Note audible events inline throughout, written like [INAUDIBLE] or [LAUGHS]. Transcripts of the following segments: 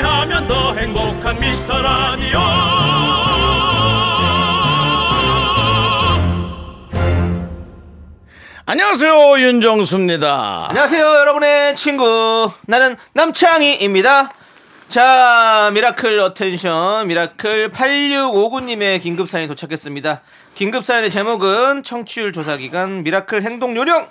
함께하면 더 행복한 미스터 라디오 안녕하세요 윤정수입니다. 안녕하세요, 여러분의 친구. 나는 남창희입니다. 자, 미라클 attention, 미라클 8659님의 긴급사연이 도착했습니다. 긴급사연의 제목은 청취율 조사기간 미라클 행동 요령.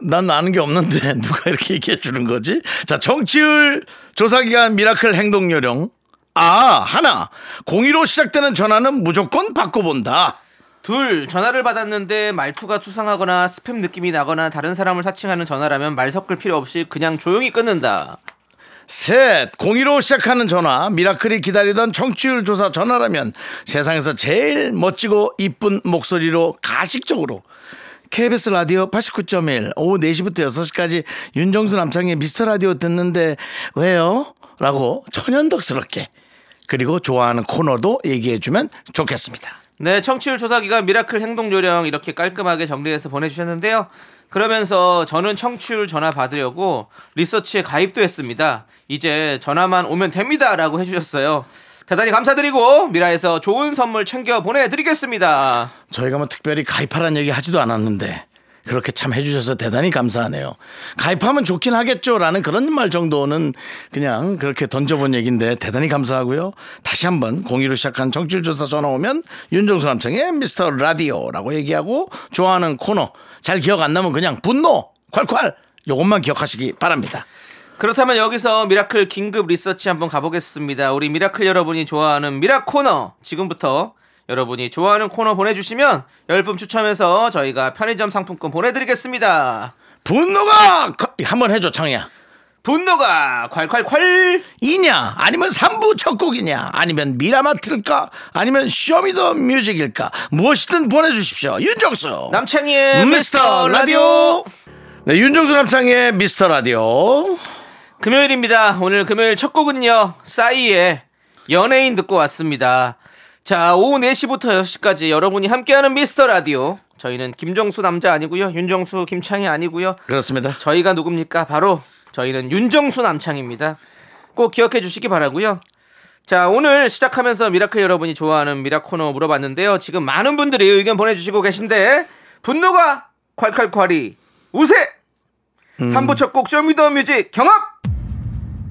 난 아는 게 없는데 [LAUGHS] 누가 이렇게 얘기해 주는 거지? 자 청취율 조사기간 미라클 행동 요령 아 하나 02로 시작되는 전화는 무조건 받고 본다. 둘, 전화를 받았는데 말투가 수상하거나 스팸 느낌이 나거나 다른 사람을 사칭하는 전화라면 말 섞을 필요 없이 그냥 조용히 끊는다. 셋, 02로 시작하는 전화, 미라클이 기다리던 청취율 조사 전화라면 세상에서 제일 멋지고 이쁜 목소리로 가식적으로 KBS 라디오 89.1 오후 4시부터 6시까지 윤정수 남창희의 미스터 라디오 듣는데 왜요? 라고 천연덕스럽게 그리고 좋아하는 코너도 얘기해주면 좋겠습니다. 네, 청취율 조사기간 미라클 행동 요령 이렇게 깔끔하게 정리해서 보내주셨는데요. 그러면서 저는 청취율 전화 받으려고 리서치에 가입도 했습니다. 이제 전화만 오면 됩니다라고 해주셨어요. 대단히 감사드리고 미라에서 좋은 선물 챙겨 보내드리겠습니다. 저희가 뭐 특별히 가입하라는 얘기 하지도 않았는데 그렇게 참 해주셔서 대단히 감사하네요. 가입하면 좋긴 하겠죠라는 그런 말 정도는 그냥 그렇게 던져본 얘기인데 대단히 감사하고요. 다시 한번 공이로 시작한 청취조사 전화 오면 윤정수 남창희의 미스터 라디오라고 얘기하고 좋아하는 코너 잘 기억 안 나면 그냥 분노 콸콸 요것만 기억하시기 바랍니다. 그렇다면 여기서 미라클 긴급 리서치 한번 가보겠습니다. 우리 미라클 여러분이 좋아하는 미라 코너 지금부터 여러분이 좋아하는 코너 보내주시면 10분 추첨해서 저희가 편의점 상품권 보내드리겠습니다. 분노가 거- 한번 해줘 창희야. 분노가 콸콸콸. 이냐? 아니면 3부 첫 곡이냐? 아니면 미라마트일까? 아니면 쇼미더 뮤직일까? 무엇이든 보내주십시오. 윤정수. 남창희의 미스터 라디오. 네, 윤정수 남창희의 미스터 라디오 금요일입니다. 오늘 금요일 첫 곡은요. 싸이의 연예인 듣고 왔습니다. 자, 오후 4시부터 6시까지 여러분이 함께하는 미스터 라디오. 저희는 김정수 남자 아니고요. 윤정수 김창희 아니고요. 그렇습니다 저희가 누굽니까? 바로 저희는 윤정수 남창희입니다. 꼭 기억해 주시기 바라고요. 자, 오늘 시작하면서 미라클 여러분이 좋아하는 미라 코너 물어봤는데요. 지금 많은 분들이 의견 보내주시고 계신데 분노가 콸콸콸이 우세! 음. 3부 첫 곡 쇼미더뮤직 경합!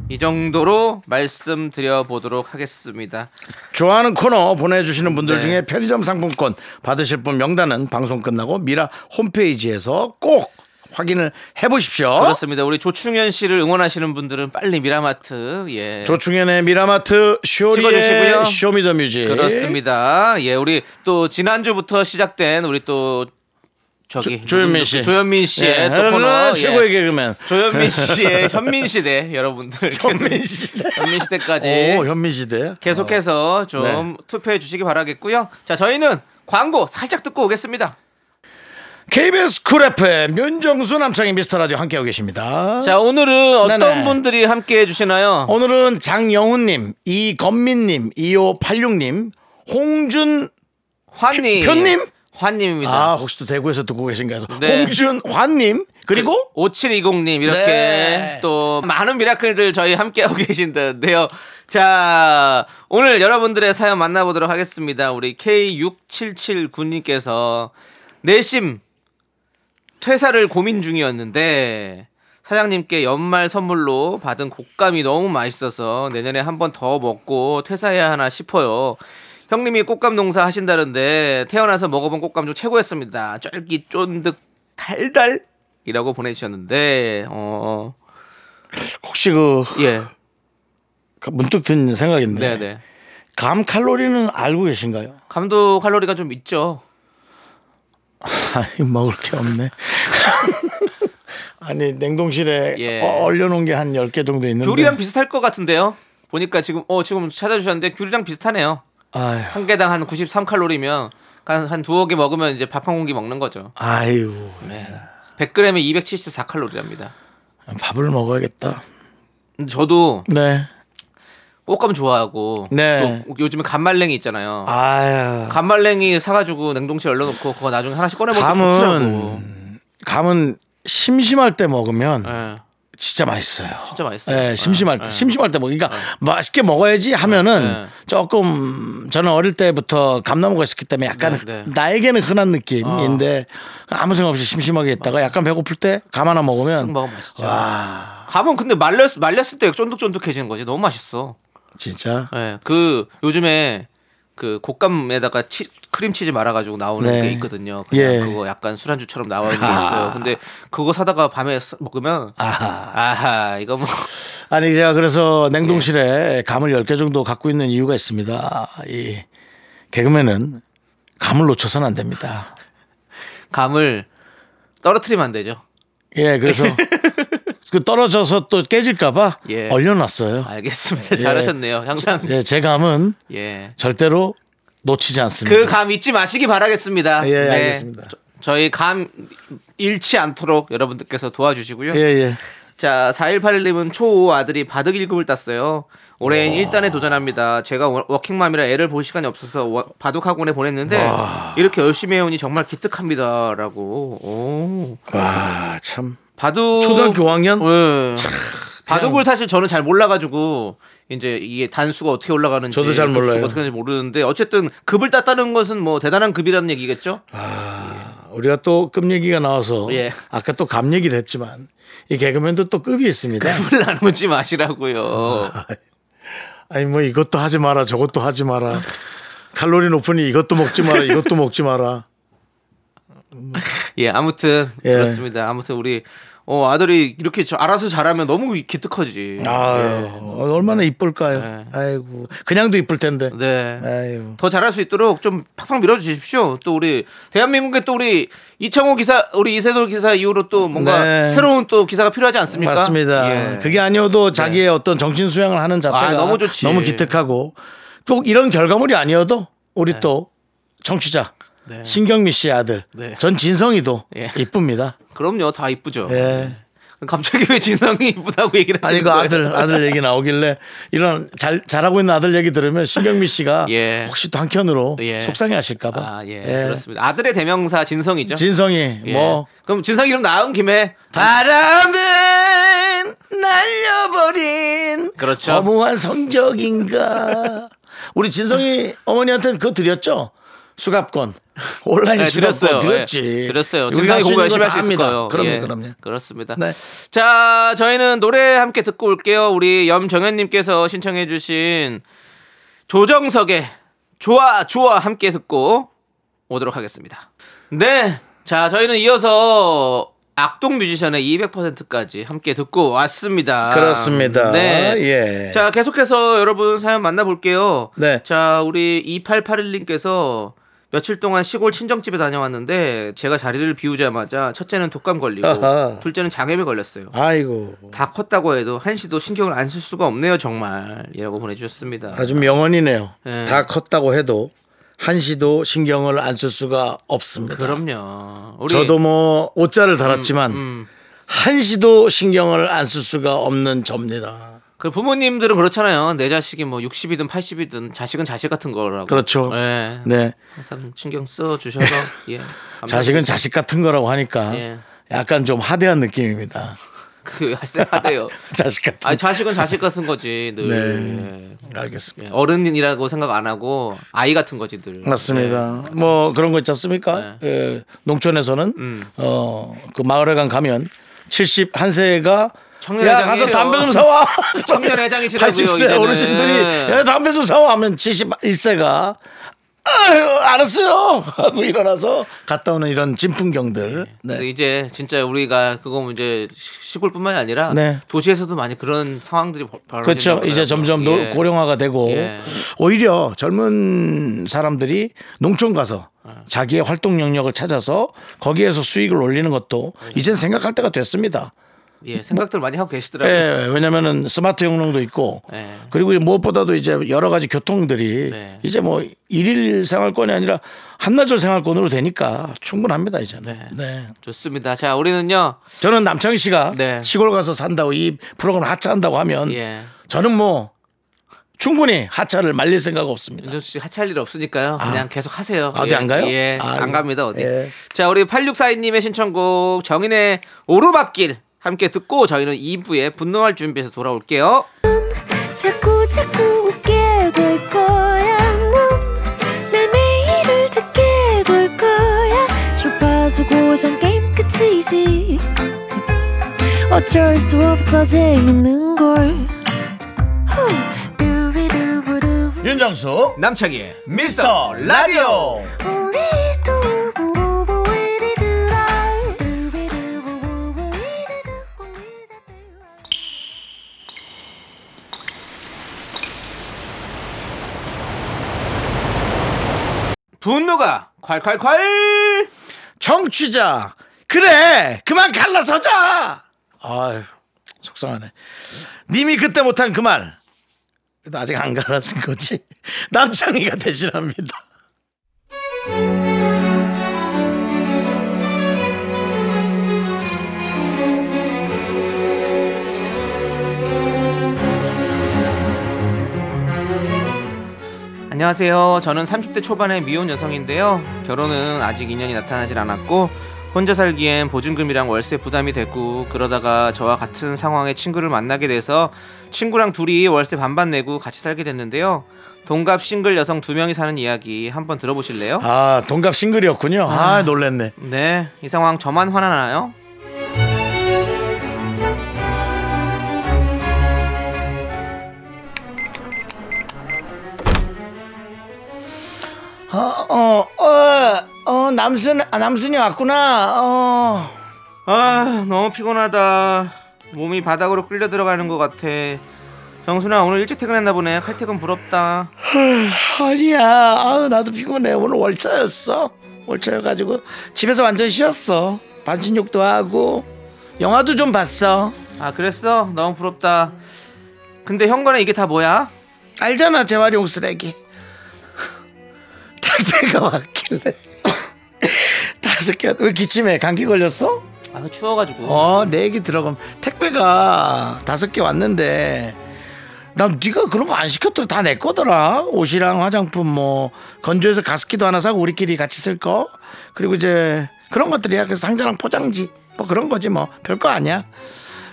이 정도로 말씀드려 보도록 하겠습니다. 좋아하는 코너 보내주시는 분들 네. 중에 편의점 상품권 받으실 분 명단은 방송 끝나고 미라 홈페이지에서 꼭 확인을 해보십시오 그렇습니다. 우리 조충현 씨를 응원하시는 분들은 빨리 미라마트 예. 조충현의 미라마트 쇼리의 찍어주시고요. 쇼미더 뮤직 그렇습니다. 예, 우리 또 지난주부터 시작된 우리 또 저기 조현민 씨. 조현민 씨의 예, 또 코너 아, 예. 최고의 개그맨 조현민 [LAUGHS] 씨의 현민 시대 여러분들 [LAUGHS] 현민 시대. [LAUGHS] 현민 시대까지 오 현민 시대 계속해서 좀 네. 투표해 주시기 바라겠고요. 자, 저희는 광고 살짝 듣고 오겠습니다. KBS 쿨 FM 윤정수 남창희 미스터 라디오 함께하고 계십니다. 자, 오늘은 어떤 네네. 분들이 함께 해 주시나요? 오늘은 장영훈님, 이건민님, 2586님, 홍준 환님. 편님? 환님입니다. 아 혹시 또 대구에서 듣고 계신가요? 네. 홍준 환님 그리고 5720님 이렇게 네. 또 많은 미라클들 저희 함께하고 [LAUGHS] 계신데요. 자 오늘 여러분들의 사연 만나보도록 하겠습니다. 우리 K6779님께서 내심 퇴사를 고민 중이었는데 사장님께 연말 선물로 받은 곶감이 너무 맛있어서 내년에 한 번 더 먹고 퇴사해야 하나 싶어요. 형님이 꽃감 농사 하신다는데 태어나서 먹어본 꽃감 중 최고였습니다. 쫄깃 쫀득 달달이라고 보내주셨는데 어 혹시 그 예. 문득 든 생각인데 네네. 감 칼로리는 알고 계신가요? 감도 칼로리가 좀 있죠. 아니 먹을 게 없네. [LAUGHS] 아니 냉동실에 예. 어, 얼려놓은 게 한 10개 정도 있는데 귤이랑 비슷할 것 같은데요. 보니까 지금 어 지금 찾아주셨는데 귤이랑 비슷하네요. 아유, 한 개당 한 93칼로리면 한, 한 두어 개 먹으면 이제 밥 한 공기 먹는 거죠. 아유, 네. 100g에 274칼로리랍니다. 밥을 먹어야겠다. 저도 네, 꽃감 좋아하고 네. 또 요즘에 감말랭이 있잖아요. 아유, 감말랭이 사가지고 냉동실에 얼려놓고 그거 나중에 하나씩 꺼내 감은 좋더라고. 감은 심심할 때 먹으면 예, 진짜 맛있어요. 진짜 맛있어요. 예, 심심할 때, 예. 심심할 때 먹으니까 맛있게 먹어야지 하면은 네. 조금 저는 어릴 때부터 감나무가 있었기 때문에 약간 네, 네. 나에게는 흔한 느낌인데 아무 생각 없이 심심하게 있다가 약간 배고플 때 감 하나 쓱 먹으면 먹으면 맛있죠. 와 감은 근데 말렸 말렸을 때 쫀득쫀득해지는 거지. 너무 맛있어. 진짜 예, 그 요즘에 그 곶감에다가 치, 크림치즈 말아가지고 나오는 네. 게 있거든요. 그냥 예. 그거 약간 술안주처럼 나오는 게 아. 있어요. 근데 그거 사다가 밤에 써- 먹으면 아하 아하 이거 뭐 아니 제가 그래서 예. 냉동실에 감을 10개 정도 갖고 있는 이유가 있습니다. 이 개그맨은 감을 놓쳐서는 안 됩니다. 감을 떨어뜨리면 안 되죠. 예, 그래서 [LAUGHS] 그 떨어져서 또 깨질까봐 예. 얼려놨어요. 알겠습니다. 잘하셨네요. 항상 예, 제 감은 예. 절대로 놓치지 않습니다. 그 감 잊지 마시기 바라겠습니다. 네. 예, 알겠습니다. 저, 저희 감 잃지 않도록 여러분들께서 도와주시고요. 예, 예. 자, 4181님은 초5 아들이 바둑 1급을 땄어요. 올해는 1단에 도전합니다. 제가 워- 워킹맘이라 애를 볼 시간이 없어서 워- 바둑 학원에 보냈는데 이렇게 열심히 해오니 정말 기특합니다라고. 오. 와, 참. 바둑 초등학교 5학년? 예. 바둑을 사실 저는 잘 몰라가지고 이제 이게 단수가 어떻게 올라가는지 저도 잘 급수가 몰라요. 어떻게 하는지 모르는데 어쨌든 급을 땄다는 것은 뭐 대단한 급이라는 얘기겠죠? 우리가 또 급 얘기가 나와서 예. 아까 또 감 얘기를 했지만 이 개그맨도 또 급이 있습니다. 급을 나누지 마시라고요. 아니 뭐 이것도 하지 마라 저것도 하지 마라 칼로리 높으니 이것도 먹지 마라 이것도 먹지 마라 예, 아무튼 예. 그렇습니다. 아무튼 우리 어, 아들이 이렇게 저- 알아서 잘하면 너무 기특하지. 아유 얼마나 이쁠까요 네. 아이고 그냥도 이쁠 텐데 네. 아유 더 잘할 수 있도록 좀 팍팍 밀어 주십시오. 또 우리 대한민국에 또 우리 이창호 기사, 우리 이세돌 기사 이후로 또 뭔가 네. 새로운 또 기사가 필요하지 않습니까? 맞습니다 예. 그게 아니어도 자기의 어떤 정신 수양을 하는 자체가 아, 너무 좋지. 너무 기특하고 꼭 이런 결과물이 아니어도 우리 또 청취자 네. 신경미 씨의 아들 네. 전 진성이도 예. 이쁩니다 그럼요, 다 이쁘죠. 예. 갑자기 왜 진성이 이쁘다고 얘기를 하시는 아니 그 거예요? 아들 아들 얘기 나오길래 이런 잘 잘하고 있는 아들 얘기 들으면 신경미 씨가 [LAUGHS] 예. 혹시 또 한켠으로 예. 속상해하실까봐 아, 예, 그렇습니다. 아들의 대명사 진성이죠. 진성이 예. 뭐 그럼 진성 이름 나온 김에 바람은 날려버린 그렇죠. 허무한 성적인가 [LAUGHS] 우리 진성이 어머니한테는 그거 드렸죠 수갑권 [LAUGHS] 온라인 네, 수갑권 드렸어요. 드렸지 예, 드렸어요. 우리가 공부 열심히 거할수 있을. 거예요. 그럼요 예, 그럼요 그렇습니다. 네. 자, 저희는 노래 함께 듣고 올게요. 우리 염정현님께서 신청해주신 조정석의 좋아 좋아 함께 듣고 오도록 하겠습니다. 네, 자 저희는 이어서 악동 뮤지션의 200%까지 함께 듣고 왔습니다. 그렇습니다 네. 예. 자 계속해서 여러분 사연 만나볼게요. 네. 자 우리 2881님께서 며칠 동안 시골 친정집에 다녀왔는데 제가 자리를 비우자마자 첫째는 독감 걸리고 아하. 둘째는 장염에 걸렸어요. 아이고 다 컸다고 해도 한시도 신경을 안 쓸 수가 없네요 정말 이라고 보내주셨습니다. 아주 명언이네요. 네. 다 컸다고 해도 한시도 신경을 안 쓸 수가 없습니다. 그럼요. 우리 저도 뭐 옷자를 달았지만 음. 한시도 신경을 안 쓸 수가 없는 접니다. 그 부모님들은 그렇잖아요. 내 자식이 뭐 60이든 80이든 자식은 자식 같은 거라고. 그렇죠. 네. 네. 항상 신경 써 주셔서 [LAUGHS] 예. 자식은 자식 같은 거라고 하니까 예. 약간 좀 하대한 느낌입니다. 그 하대요. [LAUGHS] 자식 같은. 아니 자식은 자식 같은 거지 늘. 네. 예. 알겠습니다. 예, 어른이라고 생각 안 하고 아이 같은 거지 늘. 맞습니다. 뭐 그런 거 있지 않습니까? 네. 예, 농촌에서는 음. 어그 마을에 간 가면 70한 세가 청년 야. 가서 담배 좀 사와. [LAUGHS] 청년 회장이시라고요, [LAUGHS] 80세 이제는. 어르신들이 야 담배 좀 사와 하면 71세가 아유 알았어요 [LAUGHS] 하고 일어나서 갔다 오는 이런 진풍경들. 근데 네. 이제 진짜 우리가 그거 이제 시- 시골뿐만이 아니라 네. 도시에서도 많이 그런 상황들이 벌- 그렇죠. 이제 점점 노- 예. 고령화가 되고 예. 오히려 젊은 사람들이 농촌 가서 예. 자기의 활동 영역을 찾아서 거기에서 수익을 올리는 것도 이젠 생각할 때가 됐습니다. 예, 생각들 많이 하고 계시더라고요. 예, 왜냐면은 스마트 용량도 있고 네. 그리고 무엇보다도 이제 여러 가지 교통들이 네. 이제 뭐 일일 생활권이 아니라 한나절 생활권으로 되니까 충분합니다 이제는. 네. 네. 좋습니다. 자, 우리는요. 저는 남창희 씨가 네. 시골 가서 산다고 이 프로그램 하차한다고 하면 예. 저는 뭐 충분히 하차를 말릴 생각 없습니다. 윤정수 씨 하차할 일 없으니까요. 그냥 계속 하세요. 아, 어디 예, 안 가요? 예, 아, 안 예. 갑니다 어디. 예. 자, 우리 8642님의 신청곡 정인의 오르막길 함께 듣고 저희는 2부에 분노할 준비해서 돌아올게요. 자꾸 자꾸 웃게 될 거야. 넌내 매일을 듣게 될 거야. 주파수 고정 게임 끝이지. 어쩔 수 없어 재밌는 걸. 후. 윤정수 남창희의 미스터 라디오 분노가 콸콸콸! 정취자 그래 그만 갈라서자. 아유 속상하네. 님이 그때 못한 그 말. 그래도 아직 안 갈라진 거지. [LAUGHS] 남창희가 대신합니다 안녕하세요. 저는 30대 초반의 미혼 여성인데요. 결혼은 아직 인연이 나타나질 않았고 혼자 살기엔 보증금이랑 월세 부담이 되고 그러다가 저와 같은 상황의 친구를 만나게 돼서 친구랑 둘이 월세 반반 내고 같이 살게 됐는데요. 동갑 싱글 여성 두 명이 사는 이야기 한번 들어보실래요? 아 동갑 싱글이었군요 아 놀랬네 네, 이 상황 저만 화나나요? 어, 어, 어, 남순, 아, 남순이 왔구나. 어. 아, 너무 피곤하다. 몸이 바닥으로 끌려 들어가는 것 같아. 정순아 오늘 일찍 퇴근했나 보네. 칼퇴근 부럽다. 아니야. 아우, 나도 피곤해. 오늘 월차였어. 월차여가지고 집에서 완전 쉬었어. 반신욕도 하고 영화도 좀 봤어. 아 그랬어? 너무 부럽다. 근데 현관에 이게 다 뭐야? 알잖아, 재활용 쓰레기. 택배가 왔길래. [LAUGHS] 다섯 개. 왜 기침해? 감기 걸렸어? 아 추워가지고. 어, 내 얘기 들어가면 택배가 다섯 개 왔는데 난 네가 그런 거 안 시켰더라 다 내 거더라 옷이랑 화장품 뭐 건조해서 가습기도 하나 사고 우리끼리 같이 쓸 거 그리고 이제 그런 것들이야 그 상자랑 포장지 뭐 그런 거지 뭐 별거 아니야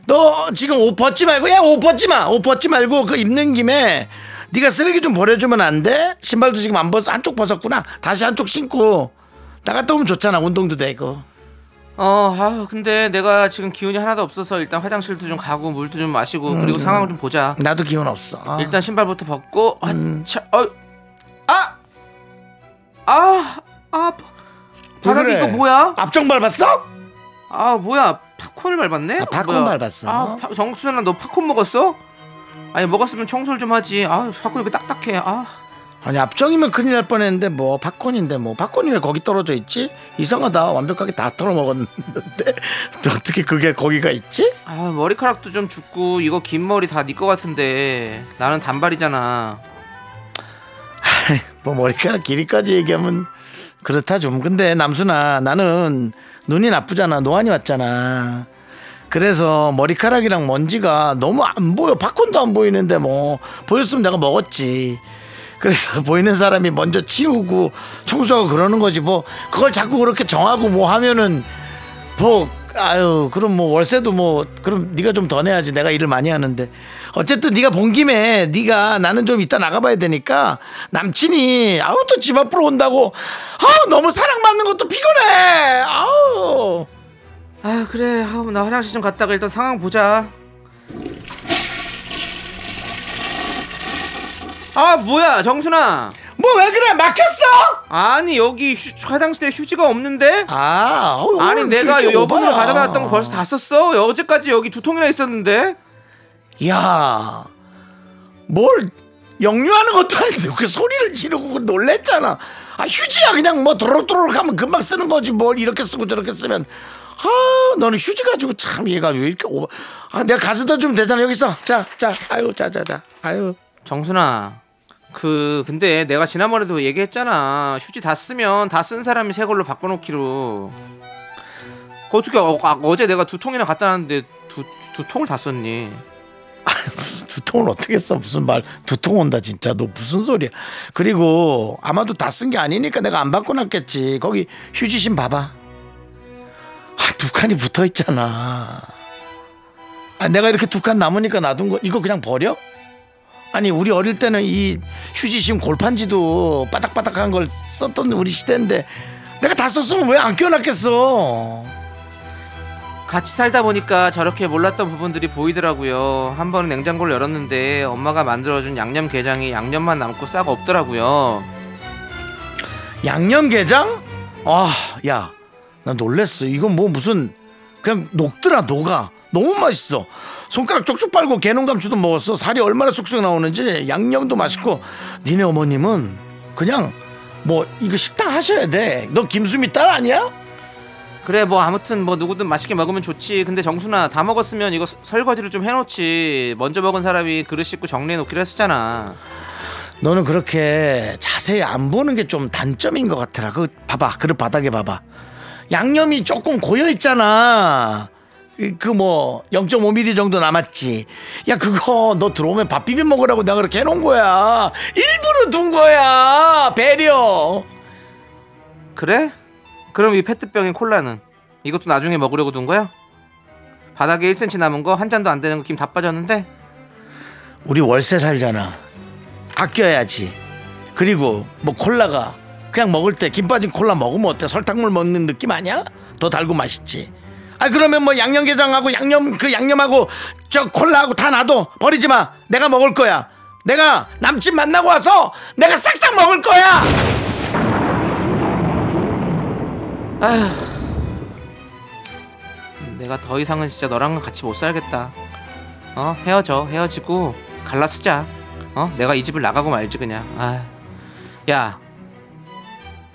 너 지금 옷 벗지 말고 야 옷 벗지 마옷 벗지 말고 그 입는 김에 네가 쓰레기 좀 버려주면 안 돼? 신발도 지금 안 벗어 한쪽 벗었구나 다시 한쪽 신고 나갔다 오면 좋잖아 운동도 되고 어, 아 근데 내가 지금 기운이 하나도 없어서 일단 화장실도 좀 가고 물도 좀 마시고 그리고 상황을 좀 보자. 나도 기운 없어 아. 일단 신발부터 벗고 아 차 어, 아, 아, 아, 바닥에 왜 그래? 이거 뭐야? 앞정 밟았어? 아 뭐야 팝콘을 밟았네? 아, 팝콘 뭐야? 밟았어? 아 파- 정수연아 너 팝콘 먹었어? 아니 먹었으면 청소를 좀 하지. 아 팝콘 이렇게 딱딱해. 아 아니 앞정이면 큰일 날 뻔했는데 뭐 팝콘인데 뭐 팝콘이 왜 거기 떨어져 있지? 이상하다 완벽하게 다 털어 먹었는데 [LAUGHS] 또 어떻게 그게 거기가 있지? 아 머리카락도 좀 죽고 이거 긴 머리 다 네 거 같은데 나는 단발이잖아. 뭐 머리카락 길이까지 얘기하면 그렇다 좀 근데 남순아 나는 눈이 나쁘잖아 노안이 왔잖아 그래서 머리카락이랑 먼지가 너무 안 보여. 팝콘도 안 보이는데 뭐. 보였으면 내가 먹었지. 그래서 [LAUGHS] 보이는 사람이 먼저 치우고 청소하고 그러는 거지 뭐. 그걸 자꾸 그렇게 정하고 뭐 하면은 뭐 아유 그럼 뭐 월세도 뭐 그럼 네가 좀 더 내야지. 내가 일을 많이 하는데. 어쨌든 네가 본 김에 네가 나는 좀 이따 나가봐야 되니까 남친이 아우 또 집 앞으로 온다고. 아우 너무 사랑받는 것도 피곤해. 아우 아 그래. 아, 나 화장실 좀 갔다가 일단 상황 보자. 아 뭐야 정순아. 뭐 왜 그래 막혔어 아니 여기 휴, 화장실에 휴지가 없는데? 아 어우, 아니 내가 이렇게 여분으로 오바야. 가져다 놨던 거 벌써 다 썼어. 어제까지 여기 두 통이나 있었는데. 야, 뭘 역류하는 것도 아닌데 그 소리를 지르고 놀랬잖아. 아 휴지야 그냥 뭐 도로도로 하면 금방 쓰는 거지 뭘 이렇게 쓰고 저렇게 쓰면 아, 너는 휴지 가지고 참 얘가 왜 이렇게 오버. 아, 내가 가져다 주면 되잖아. 여기 있어. 자, 자, 아유, 자, 자, 자. 아유. 정순아 그 근데 내가 지난번에도 얘기했잖아 휴지 다 쓰면 다 쓴 사람이 새 걸로 바꿔놓기로 그 어떻게 어, 제 내가 두 통이나 갖다 놨는데 두, 두 통을 다 썼니 [LAUGHS] 두 통을 어떻게 써? 무슨 말? 두 통 온다 진짜. 너 무슨 소리야? 그리고 아마도 다 쓴 게 아니니까 내가 안 바꿔놨겠지. 거기 휴지심 봐봐. 아, 두 칸이 붙어 있잖아. 아, 내가 이렇게 두 칸 남으니까 놔둔 거 이거 그냥 버려? 아니 우리 어릴 때는 이 휴지심 골판지도 바닥바닥한 걸 썼던 우리 시대인데 내가 다 썼으면 왜안 껴놨겠어? 같이 살다 보니까 저렇게 몰랐던 부분들이 보이더라고요 한 번은 냉장고를 열었는데 엄마가 만들어준 양념게장이 양념만 남고 싹 없더라고요 양념게장? 아, 야, 나 놀랬어. 이건 뭐 무슨 그냥 녹더라 녹아. 너무 맛있어. 손가락 쪽쪽 빨고 개농 감추도 먹었어. 살이 얼마나 쑥쑥 나오는지 양념도 맛있고. 니네 어머님은 그냥 뭐 이거 식당 하셔야 돼. 너 김수미 딸 아니야? 그래 뭐 아무튼 뭐 누구든 맛있게 먹으면 좋지 근데 정순아 다 먹었으면 이거 서- 설거지를 좀 해놓지 먼저 먹은 사람이 그릇 씻고 정리해 놓기로 했었잖아 너는 그렇게 자세히 안 보는 게 좀 단점인 것 같더라. 그 봐봐, 그릇 바닥에 봐봐. 양념이 조금 고여 있잖아. 그뭐 0.5mm 정도 남았지. 야 그거 너 들어오면 밥 비벼 먹으라고 내가 그렇게 해놓은 거야. 일부러 둔 거야. 배려. 그래? 그럼 이 페트병인 콜라는 이것도 나중에 먹으려고 둔 거야? 바닥에 1cm 남은 거 한 잔도 안 되는 거 김 다 빠졌는데 우리 월세 살잖아. 아껴야지. 그리고 뭐 콜라가 그냥 먹을 때 김 빠진 콜라 먹으면 어때? 설탕물 먹는 느낌 아니야? 더 달고 맛있지. 아 그러면 뭐 양념게장하고 양념 그 양념하고 저 콜라하고 다 놔둬 버리지 마. 내가 먹을 거야. 내가 남친 만나고 와서 내가 싹싹 먹을 거야. 내가 더 이상은 진짜 너랑은 같이 못 살겠다 어 헤어져 헤어지고 갈라 쓰자 어 내가 이 집을 나가고 말지 그냥 아 야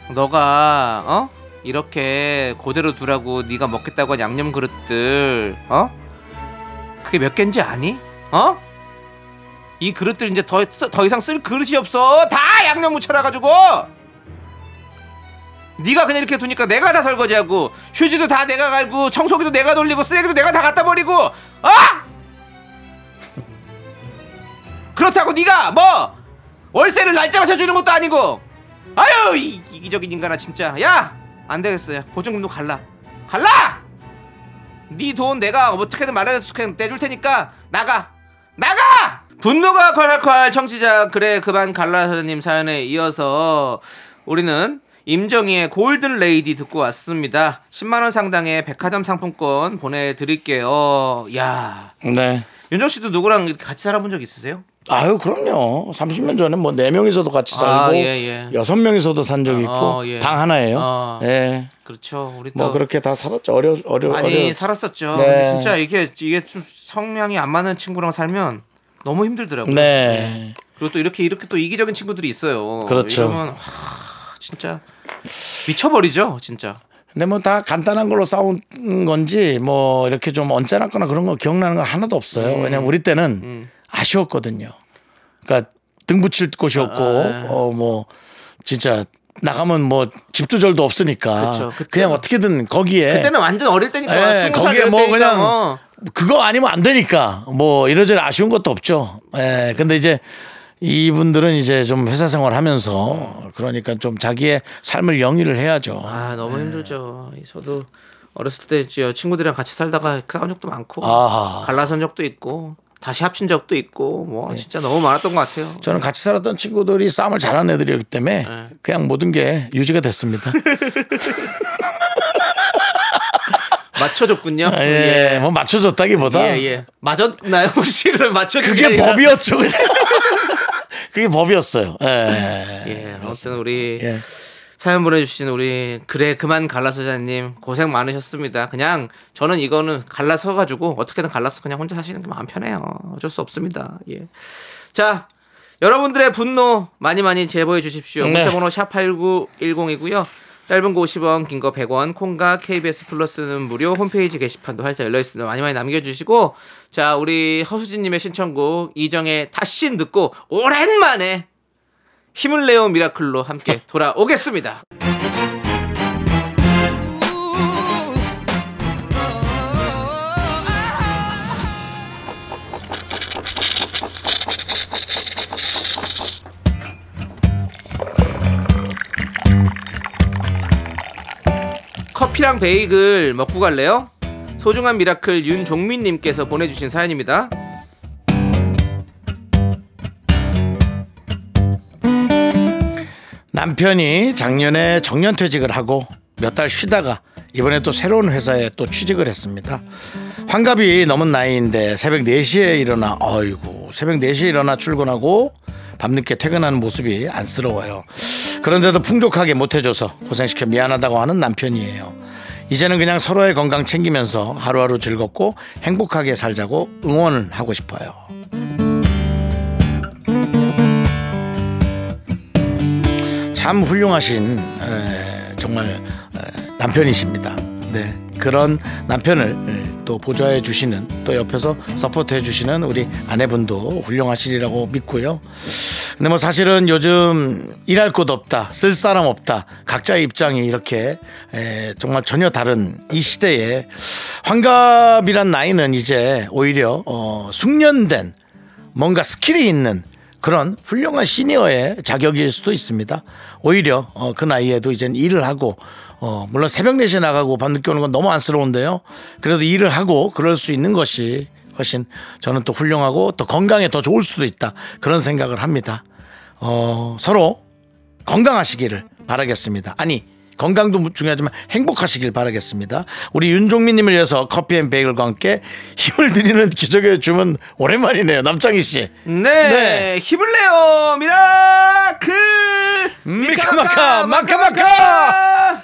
너가 어? 이렇게 그대로 두라고 네가 먹겠다고 한 양념 그릇들 어? 그게 몇 개인지 아니? 어? 이 그릇들 이제 더, 쓰- 더 이상 쓸 그릇이 없어. 다 양념 묻혀놔가지고. 네가 그냥 이렇게 두니까 내가 다 설거지하고 휴지도 다 내가 갈고 청소기도 내가 돌리고 쓰레기도 내가 다 갖다 버리고 어? [LAUGHS] 그렇다고 네가 뭐 월세를 날짜 맞춰 주는 것도 아니고 아유 이, 이기적인 인간아 진짜. 야 안 되겠어요. 보증금도 갈라. 갈라! 네 돈 내가 어떻게든 말해서 그냥 떼줄 테니까 나가. 나가! 분노가 콸콸콸 청취자. 그래 그만 갈라 사장님 사연에 이어서 우리는 임정희의 골든 레이디 듣고 왔습니다. 10만 원 상당의 백화점 상품권 보내드릴게요. 야. 네. 윤정 씨도 누구랑 같이 살아본 적 있으세요? 아유 그럼요. 30년 전에 뭐 네 명이서도 같이 살고 아, 예, 예. 여섯 명이서도 산 적이 있고 어, 예. 방 하나예요. 어. 예. 그렇죠 우리 또뭐 그렇게 다 살았죠. 어려 어려 많이 어려. 살았었죠 네. 근데 진짜 이게 이게 좀 성향이 안 맞는 친구랑 살면 너무 힘들더라고요 네. 그리고 또 이렇게 이렇게 또 이기적인 친구들이 있어요. 그렇죠. 이러면 하, 진짜 미쳐버리죠, 진짜. 근데 뭐 다 간단한 걸로 싸운 건지 뭐 이렇게 좀 언짢았거나 그런 거 기억나는 건 하나도 없어요. 음. 왜냐면 우리 때는 아쉬웠거든요. 그러니까 등 붙일 곳이 없고 아, 어뭐 진짜 나가면 뭐 집도 절도 없으니까 그쵸. 그냥 어떻게든 거기에 그때는 완전 어릴 때니까 예, 거기에 뭐 때니까, 그냥 어. 그거 아니면 안 되니까 뭐 이러저러 아쉬운 것도 없죠. 예. 근데 이제 이분들은 이제 좀 회사 생활하면서 그러니까 좀 자기의 삶을 영위를 해야죠. 아 너무 힘들죠. 저도 어렸을 때저 친구들이랑 같이 살다가 싸운 적도 많고 아하. 갈라선 적도 있고 다시 합친 적도 있고 뭐 진짜 너무 많았던 것 같아요. 저는 같이 살았던 친구들이 싸움을 잘하는 애들이었기 때문에 네. 그냥 모든 게 유지가 됐습니다. [LAUGHS] 맞춰줬군요. 아, 예, 뭐 맞춰줬다기보다 예, 예. 맞았나요 혹시 [LAUGHS] 그럼 맞춰준 게 그게? 법이었죠. [LAUGHS] 그게 법이었어요. 예. 예, 아무튼 우리 예. 사연 보내주신 우리 그래 그만 갈라서자님 고생 많으셨습니다. 그냥 저는 이거는 갈라서 가지고 어떻게든 갈라서 그냥 혼자 사시는 게 마음 편해요. 어쩔 수 없습니다. 예. 자 여러분들의 분노 많이 많이 제보해 주십시오. 네. 문자번호 샵 #8910이고요. 짧은 거 50원, 긴 거 100원, 콩과 KBS 플러스는 무료 홈페이지 게시판도 활짝 열려 있으니 많이 많이 남겨주시고 자 우리 허수진님의 신청곡 이정의 다신 듣고 오랜만에 힘을 내요 미라클로 함께 돌아오겠습니다. 커피랑 베이글 먹고 갈래요? 소중한 미라클 윤종민님께서 보내주신 사연입니다. 남편이 작년에 정년퇴직을 하고 몇 달 쉬다가 이번에 또 새로운 회사에 또 취직을 했습니다. 환갑이 넘은 나이인데 새벽 4시에 일어나 어이구 새벽 4시에 일어나 출근하고 밤늦게 퇴근하는 모습이 안쓰러워요. 그런데도 풍족하게 못해줘서 고생시켜 미안하다고 하는 남편이에요. 이제는 그냥 서로의 건강 챙기면서 하루하루 즐겁고 행복하게 살자고 응원을 하고 싶어요. 참 훌륭하신 에, 정말 에, 남편이십니다. 네 그런 남편을 에, 또 보좌해 주시는 또 옆에서 support 해 주시는 우리 아내분도 훌륭하시리라고 믿고요. 근데 뭐 사실은 요즘 일할 곳 없다, 쓸 사람 없다, 각자의 입장이 이렇게 에, 정말 전혀 다른 이 시대에 환갑이란 나이는 이제 오히려 어, 숙련된 뭔가 skill이 있는 그런 훌륭한 시니어의 자격일 수도 있습니다. 오히려 어, 그 나이에도 이제 일을 하고 어, 물론 새벽 4시에 나가고 밤늦게 오는 건 너무 안쓰러운데요. 그래도 일을 하고 그럴 수 있는 것이 훨씬 저는 또 훌륭하고 또 건강에 더 좋을 수도 있다. 그런 생각을 합니다. 어, 서로 건강하시기를 바라겠습니다. 아니 건강도 중요하지만 행복하시길 바라겠습니다. 우리 윤종민님을 위해서 커피 앤 베이글과 함께 힘을 드리는 기적의 주문 오랜만이네요. 남창희 씨. 네, 네. 힘을 내요 미라클 미카마카 마카마카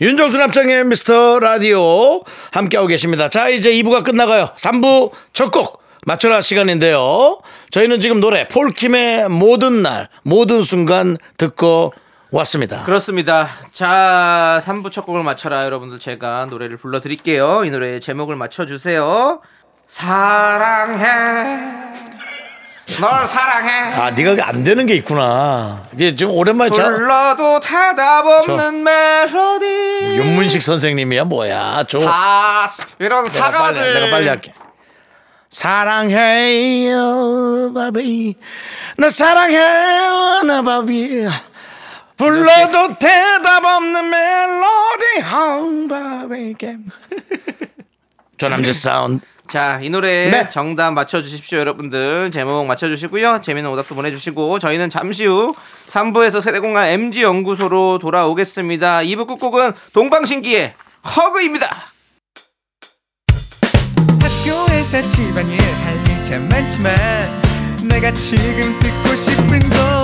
윤정수 남창희의 미스터 라디오 함께하고 계십니다. 자 이제 2부가 끝나가요. 3부 첫 곡 맞춰라 시간인데요. 저희는 지금 노래 폴킴의 모든 날 모든 순간 듣고 왔습니다. 그렇습니다. 자, 3부 첫 곡을 맞춰라. 여러분들 제가 노래를 불러드릴게요. 이 노래의 제목을 맞춰주세요. 사랑해. 널 사랑해. 아 네가 안 되는 게 있구나. 이게 지금 오랜만에 자 불러도 대답 없는 멜로디. 윤문식 선생님이야 뭐야? 저 사, 이런 내가 빨리, 사과들. 내가 빨리 할게. 사랑해요, 바비. 너 사랑해요, 나 바비. 불러도 대답 없는 멜로디, 한 바비. 조남재 사운드. 자, 이 노래 네. 정답 맞춰주십시오, 여러분들. 제목 맞춰주시고요. 재미있는 오답도 보내주시고, 저희는 잠시 후 3부에서 세대공간 MG연구소로 돌아오겠습니다. 2부 끝곡은 동방신기의 허그입니다. 학교에서 집안일 할일참 많지만 내가 지금 듣고 싶은 건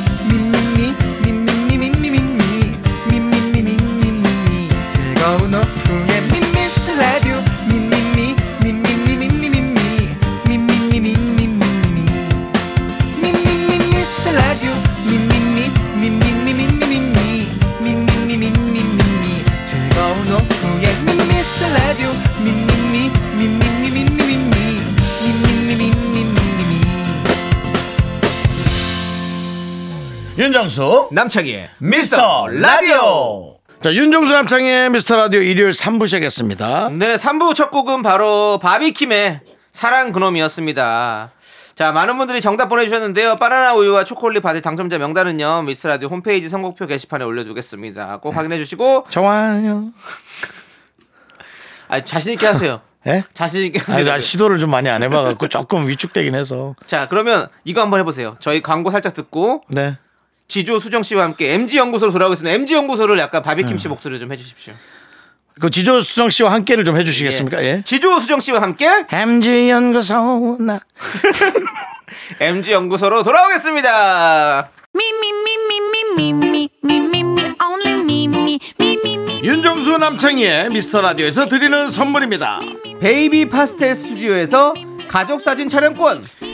윤정수. 남창희의 미스터 라디오. 자, 윤정수 남창의 미스터 라디오 일요일 3부 시작했습니다. 네, 3부 첫 곡은 바로 바비킴의 사랑 그놈이었습니다. 자, 많은 분들이 정답 보내주셨는데요. 바나나 우유와 초콜릿 받을 당첨자 명단은요, 미스라디오 홈페이지 선곡표 게시판에 올려두겠습니다. 꼭 확인해주시고, 좋아요. 아, 자신있게 하세요. [LAUGHS] 예? 자신있게 하세요. 나 시도를 좀 많이 안 해봐갖고 조금 위축되긴 해서. 자, 그러면 이거 한번 해보세요. 저희 광고 살짝 듣고, 네. 지조 수정 씨와 함께 MG연구소로 돌아오겠습니다. MG연구소를 약간 바비킴 씨 목소리로 좀 해주십시오. 그 지조 수정 씨와 함께를 좀 해주시겠습니까? 예. 지조 수정 씨와 함께 MG 연구소 나 MG연구소로 돌아오겠습니다. Me, me, me, me, me, me, me, me, me, me, only me, me, me, me, me. 윤정수 남창희의 미스터 라디오에서 드리는 선물입니다. 베이비 파스텔 스튜디오에서 가족 사진 촬영권,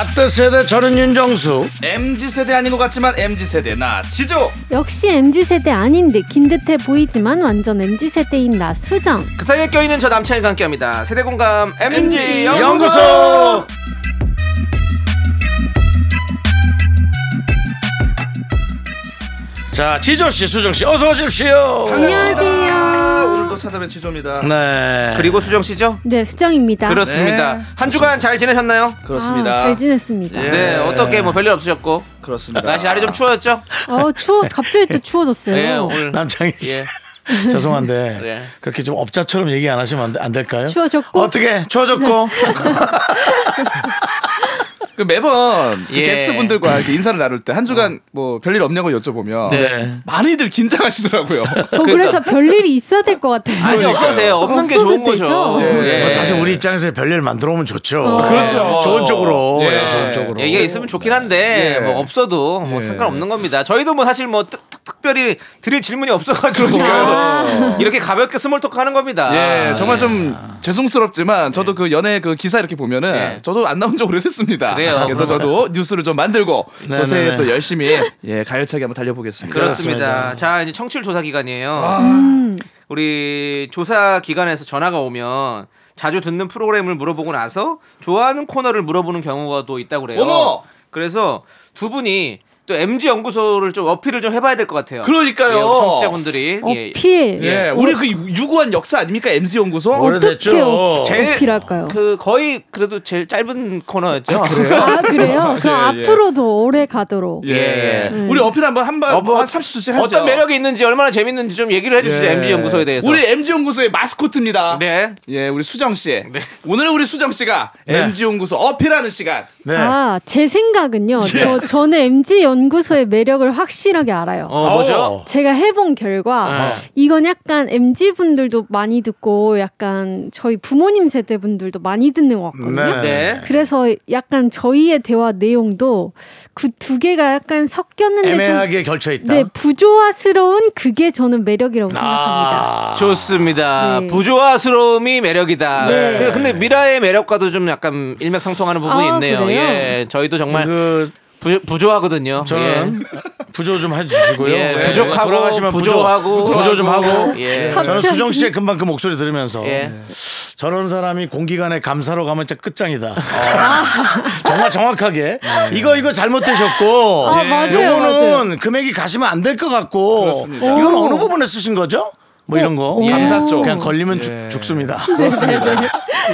라떼 세대 저는 윤정수. MZ 세대 아닌 것 같지만 MZ 세대 나 지조. 역시 MZ세대 아닌 듯긴 듯해 보이지만 완전 MZ세대인 나 수정. 그 사이에 껴있는 저 남창희가 함께합니다. 세대 공감 MG 연구소 연구소 자 지조 씨 수정 씨 어서 오십시오. 안녕하세요 오늘도 찾아뵌 지조입니다. 네 그리고 수정 씨죠? 네 수정입니다 그렇습니다 네. 한 주간 잘 지내셨나요? 그렇습니다. 아, 잘 지냈습니다 예. 네 어떻게 뭐 별일 없으셨고 그렇습니다. 날씨 날이 좀 추워졌죠? 어 추워 갑자기 또 추워졌어요 네 오늘 남창희 씨 예. [LAUGHS] 죄송한데 네. 그렇게 좀 업자처럼 얘기 안 하시면 안, 돼- 안 될까요? 추워졌고? 어떻게 추워졌고 [LAUGHS] 그 매번 그 예. 게스트분들과 이렇게 인사를 나눌 때 한 주간 뭐 별일 없냐고 여쭤보면 네. 많이들 긴장하시더라고요. [LAUGHS] 저 그래서 별일이 있어야 될 것 같아요 아니 없어도 돼요 없는 게 좋은 거죠. 예. 뭐 사실 우리 입장에서 별일 만들어 오면 좋죠. 어. 그렇죠. 좋은 쪽으로. 예. 예, 좋은 쪽으로. 얘기가 있으면 좋긴 한데 예. 뭐 없어도 뭐 예. 상관없는 겁니다. 저희도 뭐 사실 뭐 특, 특별히 드릴 질문이 없어가지고 그러니까요. [LAUGHS] 이렇게 가볍게 small talk 하는 겁니다. 예, 정말 좀 죄송스럽지만 저도 그 연예 그 기사 이렇게 보면은 예. 저도 안 나온 지 오래됐습니다. 그래요. 래서 저도 뉴스를 좀 만들고 네, 또 새해 네, 또 네. 열심히 예 가열차게 한번 달려보겠습니다. 그렇습니다. 그렇습니다. 자 이제 청취율 조사 기간이에요. 음. 우리 조사 기관에서 전화가 오면 자주 듣는 프로그램을 물어보고 나서 좋아하는 코너를 물어보는 경우가 또 있다고 그래요. 어머! 그래서 두 분이 또 MG 연구소를 좀 어필을 좀 해봐야 될 것 같아요. 그러니까요. 예, 청취자분들이 예. 어필 예, 우리 그 유구한 역사 아닙니까 MZ 연구소? 어떻게 어, 제일- 어필할까요? 그 거의 그래도 제일 짧은 코너였죠. 아 그래요? 그럼 예, 예. 앞으로도 오래 가도록 예. 예. 음. 우리 어필 한번 한번 어, 뭐, 한 30초씩 하죠. 어떤 매력이 있는지 얼마나 재밌는지 좀 얘기를 해주시죠 예. MG 연구소에 대해서. 우리 MG 연구소의 마스코트입니다. 네. 예, 우리 수정 씨. 오늘 우리 수정 씨가 네. MG 연구소 어필하는 시간. 네. 아, 제 생각은요. 저 저는 MG 연 구소의 매력을 확실하게 알아요. 어 뭐죠? 어. 제가 해본 결과 네. 이건 약간 MZ 분들도 많이 듣고 약간 저희 부모님 세대 분들도 많이 듣는 것 같거든요. 네. 네. 그래서 약간 저희의 대화 내용도 그 두 개가 약간 섞였는데 좀 애매하게 걸쳐 있다. 네, 부조화스러운 그게 저는 매력이라고 생각합니다. 아. 좋습니다. 네. 부조화스러움이 매력이다. 네. 근데, 근데 미라의 매력과도 좀 약간 일맥상통하는 부분이 아, 있네요. 그래요? 예, 저희도 정말 그 부, 부조하거든요. 저는 부조 좀 해주시고요. 예, 네. 부족하고 돌아가시면 부조, 부조하고 부조 좀 하고. 예. 저는 갑자기. 수정 씨의 금방 그 목소리 들으면서 예. 저런 사람이 공기관에 감사로 가면 진짜 끝장이다. [LAUGHS] 정말 정확하게 이거 이거 잘못되셨고 아, 맞아요, 요거는 맞아요. 금액이 가시면 안 될 것 같고 그렇습니다. 이건 오. 어느 부분에 쓰신 거죠? 뭐 이런 거 오. 감사 쪽. 그냥 걸리면 예. 죽, 죽습니다.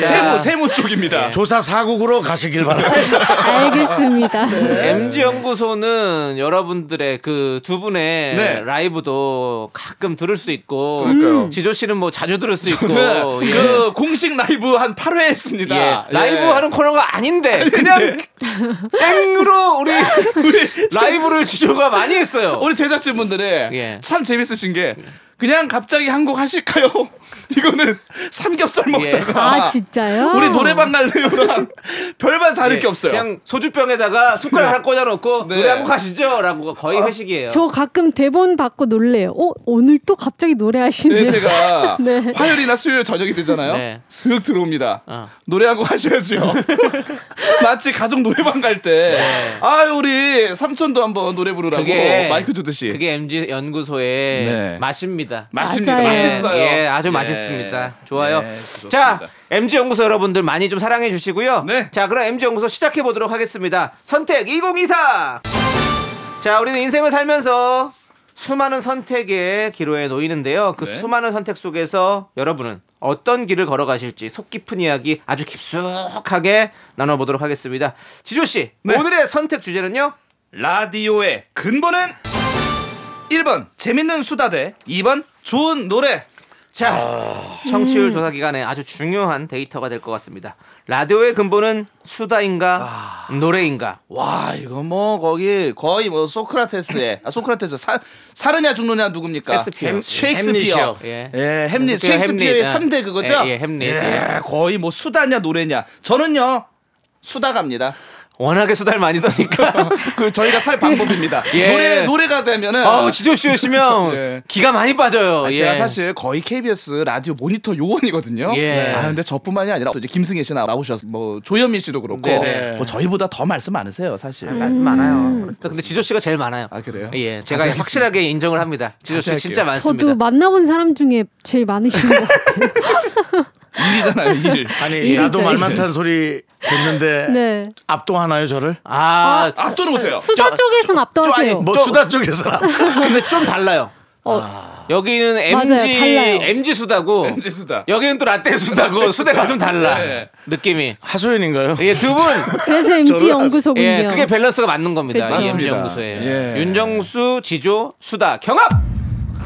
세무 [LAUGHS] 세무 쪽입니다. 조사 사국으로 가시길 바랍니다. [LAUGHS] 알겠습니다. 네. MG 연구소는 여러분들의 그 두 분의 네. 라이브도 가끔 들을 수 있고 그러니까요. 지조 씨는 뭐 자주 들을 수 있고 저는 예. 그 공식 라이브 한 8회 했습니다. 예. 라이브 예. 하는 코너가 아닌데 그냥 생으로 우리 [LAUGHS] 우리 라이브를 지조가 많이 했어요. 우리 제작진분들이 예. 참 재밌으신 게 그냥 갑자기 한 곡 하실까요? [LAUGHS] 이거는 삼겹살 먹다가 아, 진짜요? 우리 노래방 갈래요랑 [LAUGHS] 별반 다를 예, 게 없어요. 그냥 소주병에다가 숟가락 하나 꽂아놓고 네. 노래 한 곡 하시죠?라고 거의 회식이에요. 저 가끔 대본 받고 놀래요. 어, 오늘 또 갑자기 노래하시네요. 네, 제가 [LAUGHS] 네. 화요일이나 수요일 저녁이 되잖아요. 네. 슥 들어옵니다. 어. 노래 한 곡 하셔야죠. 마치 가족 노래방 갈 때, 아 우리 삼촌도 한번 노래 부르라고 그게 마이크 주듯이. 그게 MG 연구소의 네. 맛입니다. 맛있습니다. 맞아요. 맛있어요. 예, 아주 예. 맛있습니다. 좋아요. 예. 자, MG 연구소 여러분들 많이 좀 사랑해 주시고요. 네. 자, 그럼 MG 연구소 시작해 보도록 하겠습니다. 선택 2024. 자, 우리는 인생을 살면서 수많은 선택의 기로에 놓이는데요. 그 네. 수많은 선택 속에서 여러분은 어떤 길을 걸어가실지 속 깊은 이야기 아주 깊숙하게 나눠보도록 하겠습니다. 지조 씨, 네. 오늘의 선택 주제는요? 라디오의 근본은 1번 재밌는 수다 대 2번 좋은 노래 자, 청취율 조사 기간에 아주 중요한 데이터가 될 것 같습니다. 라디오의 근본은 수다인가 노래인가? 와 이거 뭐 거기 거의 뭐 소크라테스의 아 소크라테스 사, 사느냐 죽느냐 누굽니까 셰익스피어. 햄- 셰익스피어 햄릿이요. 예. 예, 햄릿 셰익스피어 셰익스피어의 햄릿. 3대 그거죠 예, 예, 햄릿. 예, 거의 뭐 수다냐 노래냐 저는요 수다 갑니다 워낙에 수다를 많이 더니까. [LAUGHS] 그 저희가 살 방법입니다 예. 노래 노래가 되면은 아우, 지조 씨 오시면 [LAUGHS] 예. 기가 많이 빠져요. 아, 예. 제가 사실 거의 KBS 라디오 모니터 요원이거든요. 예. 아 근데 저뿐만이 아니라 또 이제 김승혜 씨 나오셨, 뭐 조현민 씨도 그렇고, 네네. 뭐 저희보다 더 말씀 많으세요, 사실. 말씀 많아요. 근데 지조 씨가 제일 많아요. 아 그래요? 예, 제가. 확실하게 인정을 합니다. 지조 씨. 진짜 많습니다. 저도 만나본 사람 중에 제일 많으신 것 같아요. [LAUGHS] 일이잖아요, [LAUGHS] 일. 아니 일이죠, 나도 말 일. 많다는 소리 듣는데 [LAUGHS] 네. 압도하나요 저를? 아, 압도는 못해요. 수다 쪽에선 압도하세요. 뭐 좀- 수다 쪽에서 [LAUGHS] 근데 좀 달라요. 여기는 MG 맞아요, 달라요. MG 수다고 MG 수다. 여기는 또 라떼 수다고 수다가 좀 달라. 네. 느낌이. 하소연인가요? 예, 두 분. 그래서 MG 연구소군요. 예, 그게 밸런스가 맞는 겁니다. 이 MG 맞습니다. 연구소에. 예. 윤정수, 지조, 수다 경합.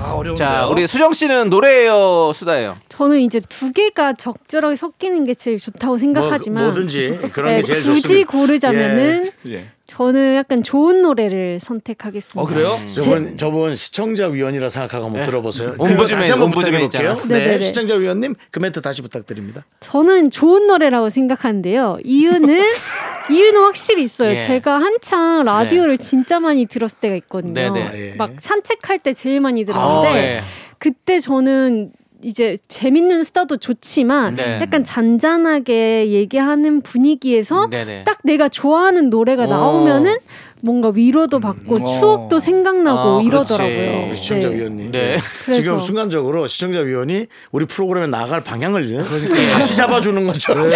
아 어려운데요. 자, 우리 수정 씨는 노래예요, 수다예요. 저는 이제 두 개가 적절하게 섞이는 게 제일 좋다고 생각하지만 뭐, 든지 그런 네, 게 제일 굳이 좋습니다. 고르자면은 예. 저는 약간 좋은 노래를 선택하겠습니다. 어 그래요? 저분 저분 시청자 위원이라 생각하고 한번 들어보세요. 옴부즈맨, 그거 다시 한번 옴부즈맨 부탁해볼게요. 있잖아. 네, 네네네. 시청자 위원님 그 멘트 다시 부탁드립니다. 저는 좋은 노래라고 생각하는데요. 이유는 [LAUGHS] 이유는 확실히 있어요. 예. 제가 한창 라디오를 진짜 많이 들었을 때가 있거든요. 네네. 아, 예. 막 산책할 때 제일 많이 들었는데 아, 예. 그때 저는 이제 재밌는 수다도 좋지만 네. 약간 잔잔하게 얘기하는 분위기에서 네네. 딱 내가 좋아하는 노래가 나오면은 뭔가 위로도 받고 어. 추억도 생각나고 아, 이러더라고요. 우리 시청자 네. 위원님. 네. 그래서- 지금 순간적으로 시청자 위원이 우리 프로그램에 나갈 방향을 다시 잡아주는 것처럼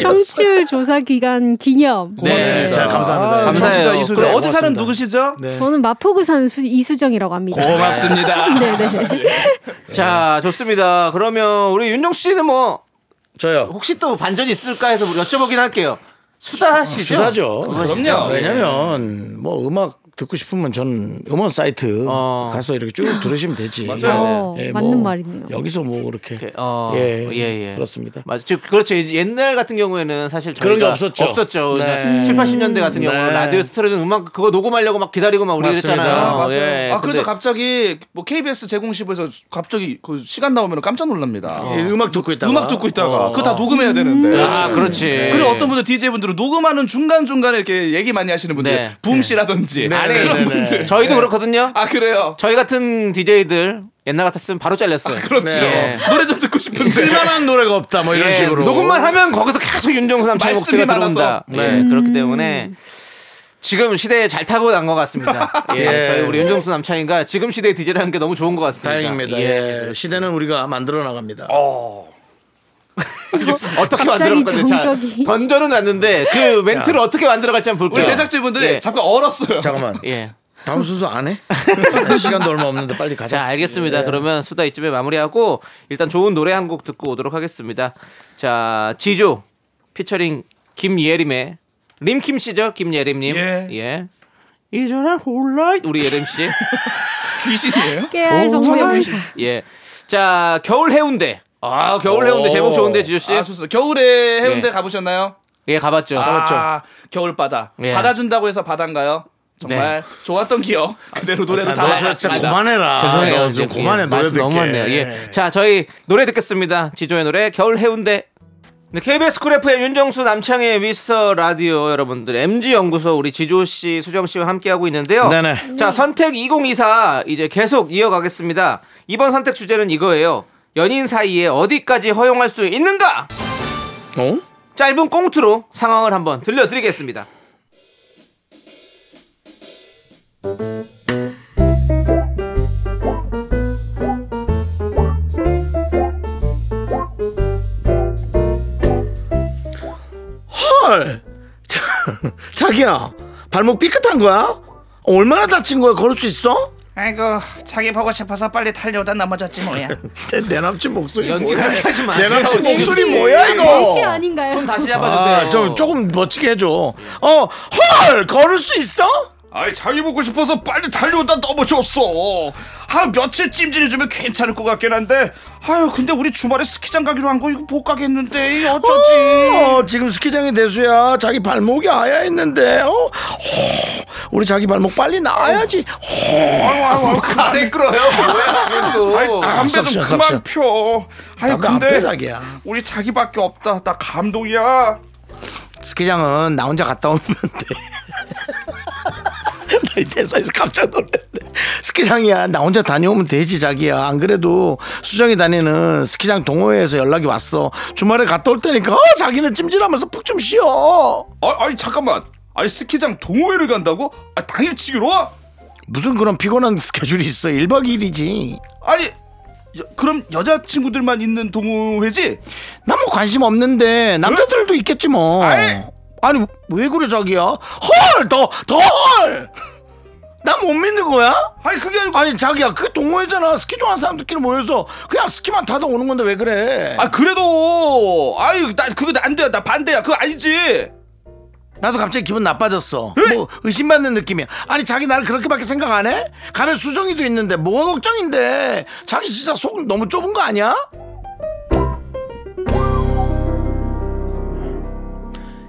청취율 조사 기간 기념. 네. 잘 감사합니다. 아, 감사해요. 청취자 이수정. 그래, 어디 사는 고맙습니다. 누구시죠? 네. 저는 마포구 사는 수- 이수정이라고 합니다. 고맙습니다. 네네. [LAUGHS] [LAUGHS] 자, 좋습니다. 그러면 우리 윤정 씨는 뭐 저요. 혹시 또 반전이 있을까 해서 우리 여쭤보긴 할게요. 수다시죠? 수다죠. 그럼요. 왜냐면 뭐 음악 듣고 싶으면 전 음원 사이트 어. 가서 이렇게 쭉 들으시면 되지. [GASPS] 어, 예, 맞는 말이네요. 여기서 뭐 그렇게 어, 예, 예, 예. 그렇습니다. 맞아. 즉 그렇죠. 옛날 같은 경우에는 사실 그런 게 없었죠. 없었죠. 네. 7, 80년대 같은 경우는 네. 라디오에서 틀어준 음악 그거 녹음하려고 막 기다리고 막 우리. 그랬잖아요. 아, 맞아요. 예, 아 그래서 근데 갑자기 뭐 KBS 제공시부에서 갑자기 그 시간 나오면 깜짝 놀랍니다. 예, 음악 듣고 있다가 음악 듣고 있다가 어. 그거 다 녹음해야 되는데. 아, 그렇지. 그리고 어떤 분들 DJ 분들은 녹음하는 중간 중간에 이렇게 얘기 많이 하시는 분들, 네. 부음 씨라든지 네, 아니 네, 그런 네, 네. 분들. 저희도 네. 그렇거든요. 아 그래요. 저희 같은 DJ들 옛날 같았으면 바로 잘렸어요. 그렇죠. 예. 노래 좀 듣고 싶은데. 쓸만한 노래가 없다 뭐 이런 예, 식으로 녹음만 하면 거기서 계속 윤정수 남창 말씀이 목소리가 많아서. 들어온다. 네, 그렇기 때문에 지금 시대에 잘 타고 난 것 같습니다. [LAUGHS] 예, 예. 저희 우리 윤정수 남창이가 지금 시대에 DJ를 하는 게 너무 좋은 것 같습니다. 다행입니다. 예. 예. 시대는 우리가 만들어 나갑니다. 어 떻게 갑자기 만들어 건데 자, 정적이. 던져는 놨는데 그 멘트를 어떻게 만들어갈지 한번 볼게요. 우리 제작진분들이 예. 잠깐 얼었어요. 잠깐만. 예. 다음 순서 안 해? [LAUGHS] 시간도 얼마 없는데 빨리 가자. 자, 알겠습니다. 그러면 수다 이쯤에 마무리하고 일단 좋은 노래 한 곡 듣고 오도록 하겠습니다. 자, 지조 피처링 김예림의 림킴 씨죠? 김예림 님. 예. 이전에 홀라 우리 예림 씨. 귀신이에요? 깨알 정말 예. 자, 겨울 해운대. 아, 겨울 해운대 제목 좋은데 지조 씨. 아 좋습니다. 겨울에 해운대 예. 가보셨나요? 예, 가봤죠. 아, 겨울 바다. 예. 받아준다고 해서 바다인가요? 정말 좋았던 기억. 그대로 노래도 다너저 진짜 나갔습니다. 그만해라. 죄송해요. 너좀 예, 그만해 노래 듣게. 너무 많네요. 예. 자, 저희 노래 듣겠습니다. 지조의 노래 겨울 해운대. 네, KBS 쿨 FM 윤정수 남창의 미스터 라디오 여러분들 MZ 연구소 우리 지조 씨, 수정 씨와 함께 하고 있는데요. 네네. 자, 선택 2024 이제 계속 이어가겠습니다. 이번 선택 주제는 이거예요. 연인 사이에 어디까지 허용할 수 있는가? 어? 짧은 꽁트로 상황을 한번 들려드리겠습니다. 헐. [LAUGHS] 자기야 발목 삐끗한 거야? 얼마나 다친 거야? 걸을 수 있어? 아이고 자기 보고 싶어서 빨리 달려오다 넘어졌지 뭐야. [LAUGHS] 내, 내 남친 목소리 연기 뭐야? 그렇게 하지 마세요. 내 남친 지금. 목소리 뭐야 이거? 날씨 아닌가요? 손 다시 잡아주세요. 아, 좀 조금 멋지게 해줘. 어, 헐, 걸을 수 있어? 아이 자기 보고 싶어서 빨리 달려오다 넘어졌어. 아 며칠 찜질해주면 괜찮을 것 같긴 한데. 아유 근데 우리 주말에 스키장 가기로 한 거 이거 못 가겠는데 어쩌지? 어, 지금 스키장이 대수야. 자기 발목이 아야 했는데. 어, 호, 우리 자기 발목 빨리 나아야지. 가래 끌어요. 뭐야, 그것도. 담배 좀 썩션, 그만. 펴. 아유 근데 펴, 자기야. 우리 자기밖에 없다. 나 감동이야. 스키장은 나 혼자 갔다 오면 돼. 나이 대사에서 깜짝 놀랐네. 스키장이야. 나 혼자 다녀오면 되지, 자기야. 안 그래도 수정이 다니는 스키장 동호회에서 연락이 왔어. 주말에 갔다 올 테니까, 어, 자기는 찜질하면서 푹 좀 쉬어. 아, 아니 잠깐만. 아니 스키장 동호회를 간다고? 아 당일치기로 와? 무슨 그런 피곤한 스케줄이 있어. 1박 2일이지. 아니 여- 그럼 여자 친구들만 있는 동호회지? 난뭐 관심 없는데 남자들도 있겠지 뭐. 아이. 아니 왜 그래 자기야? 헐, 더, 더 헐. 난 못 믿는 거야? 아니 그게 아니고 아니 자기야 그 동호회잖아. 스키 좋아하는 사람들끼리 모여서 그냥 스키만 타다 오는 건데 왜 그래? 아 그래도 아유 나 그거 안 돼. 나 반대야. 그거 아니지. 나도 갑자기 기분 나빠졌어. 뭐 의심받는 느낌이야. 아니 자기 나를 그렇게밖에 생각 안 해? 가면 수정이도 있는데 뭐가 걱정인데? 자기 진짜 속 너무 좁은 거 아니야?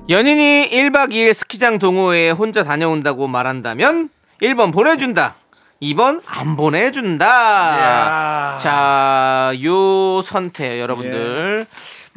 연인이 1박 2일 스키장 동호회에 혼자 다녀온다고 말한다면 1번 보내준다. 2번 안 보내준다. 자, 요 선택 여러분들.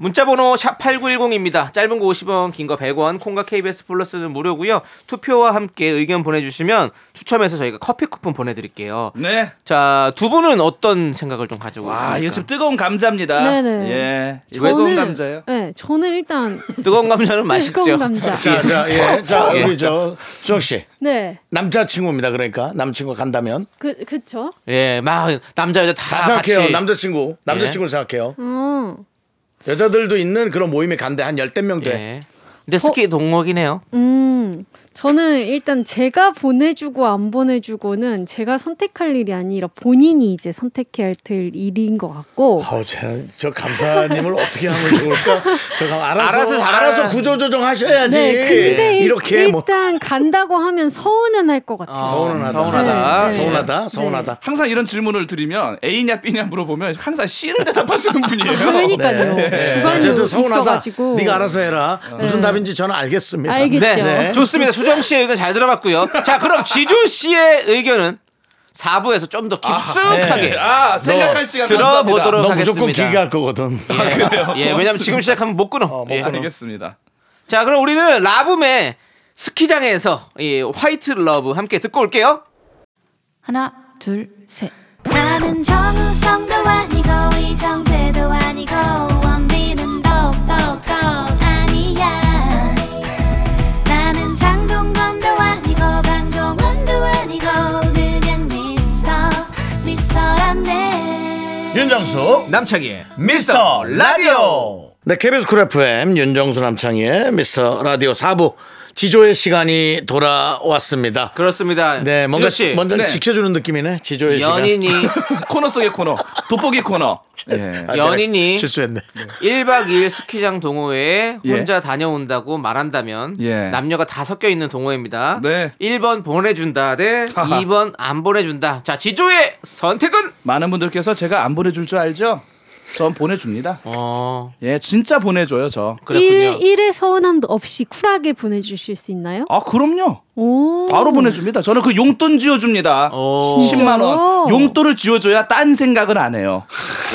문자번호 샵 8910입니다. 짧은 거 50원, 긴 거 100원, 콩과 KBS 플러스는 무료고요. 투표와 함께 의견 보내주시면 추첨해서 저희가 커피 쿠폰 보내드릴게요. 네. 자, 두 분은 어떤 생각을 좀 가지고 있습니까? 아 이거 지금 뜨거운 감자입니다. 네네. 예. 왜 뜨거운 감자예요? 네, 저는 일단 뜨거운 감자는 맛있죠. 뜨거운 감자. 자, 자, 예, [LAUGHS] 자 우리 저 수정 씨 네, 남자친구입니다. 그러니까 남친구 간다면 그 그쵸. 예, 막 남자 여자 다 다 생각해요. 같이 남자친구, 남자친구를 생각해요. 음, 여자들도 있는 그런 모임에 간대 한 열댓 명 돼. 예. 근데 스키 동호기네요. 음, 저는 일단 제가 보내주고 안 보내주고는 제가 선택할 일이 아니라 본인이 이제 선택해야 될 일인 것 같고. 아우, 저, 저 감사님을 어떻게 하면 좋을까? 저 감- 알아서 알아서 알아서. 구조조정 하셔야지. 네, 근데 일- 이렇게 뭐 일단 간다고 하면 서운은 할 것 같아요. 서운하다. 서운하다. 네, 네. 서운하다. 서운하다. 항상 이런 질문을 드리면 A냐 B냐 물어보면 항상 C를 대답하시는 [LAUGHS] 분이에요. 그러니까요. 주관이 어쨌든 서운하다. 있어가지고. 네가 알아서 해라. 무슨 답인지 저는 알겠습니다. 알겠죠. 네. 네. 좋습니다. 수정 씨의 의견 잘 들어봤고요. 자, 그럼 지조 씨의 의견은 4부에서 좀 더 깊숙하게 아 생각할 시간 들어보도록 너 무조건 하겠습니다. 길게 할 거거든. 예, 왜냐면 지금 시작하면 못 끊어. 못 예. 끊어. 알겠습니다. 자, 그럼 우리는 라붐의 스키장에서 이 White Love 함께 듣고 올게요. 하나, 둘, 셋. 나는 정우성도 아니고 이정재도 아니고 윤정수 남창희의 미스터 라디오. 네, KBS 쿨 FM 윤정수 남창희의 미스터 라디오 4부 지조의 시간이 돌아왔습니다. 그렇습니다. 네, 뭔가 씨. 먼저 네. 지켜주는 느낌이네. 지조의 연인이 [LAUGHS] 코너 속의 코너, 돋보기 코너. 예. 시간. 아, 연인이 실수했네. 1박 2일 스키장 동호회에 예. 혼자 다녀온다고 말한다면 예. 남녀가 다 섞여 있는 동호회입니다. 네. 1번 보내준다 대 하하. 2번 안 보내준다. 자, 지조의 선택은? 많은 분들께서 제가 안 보내줄 줄 알죠? 전 보내줍니다. 어, 예, 진짜 보내줘요 저. 그렇군요. 일, 일의 서운함도 없이 쿨하게 보내주실 수 있나요? 아 그럼요. 오. 바로 보내줍니다. 저는 그 용돈 지어줍니다. 오. 10만 원. 용돈을 지어줘야 딴 생각은 안 해요.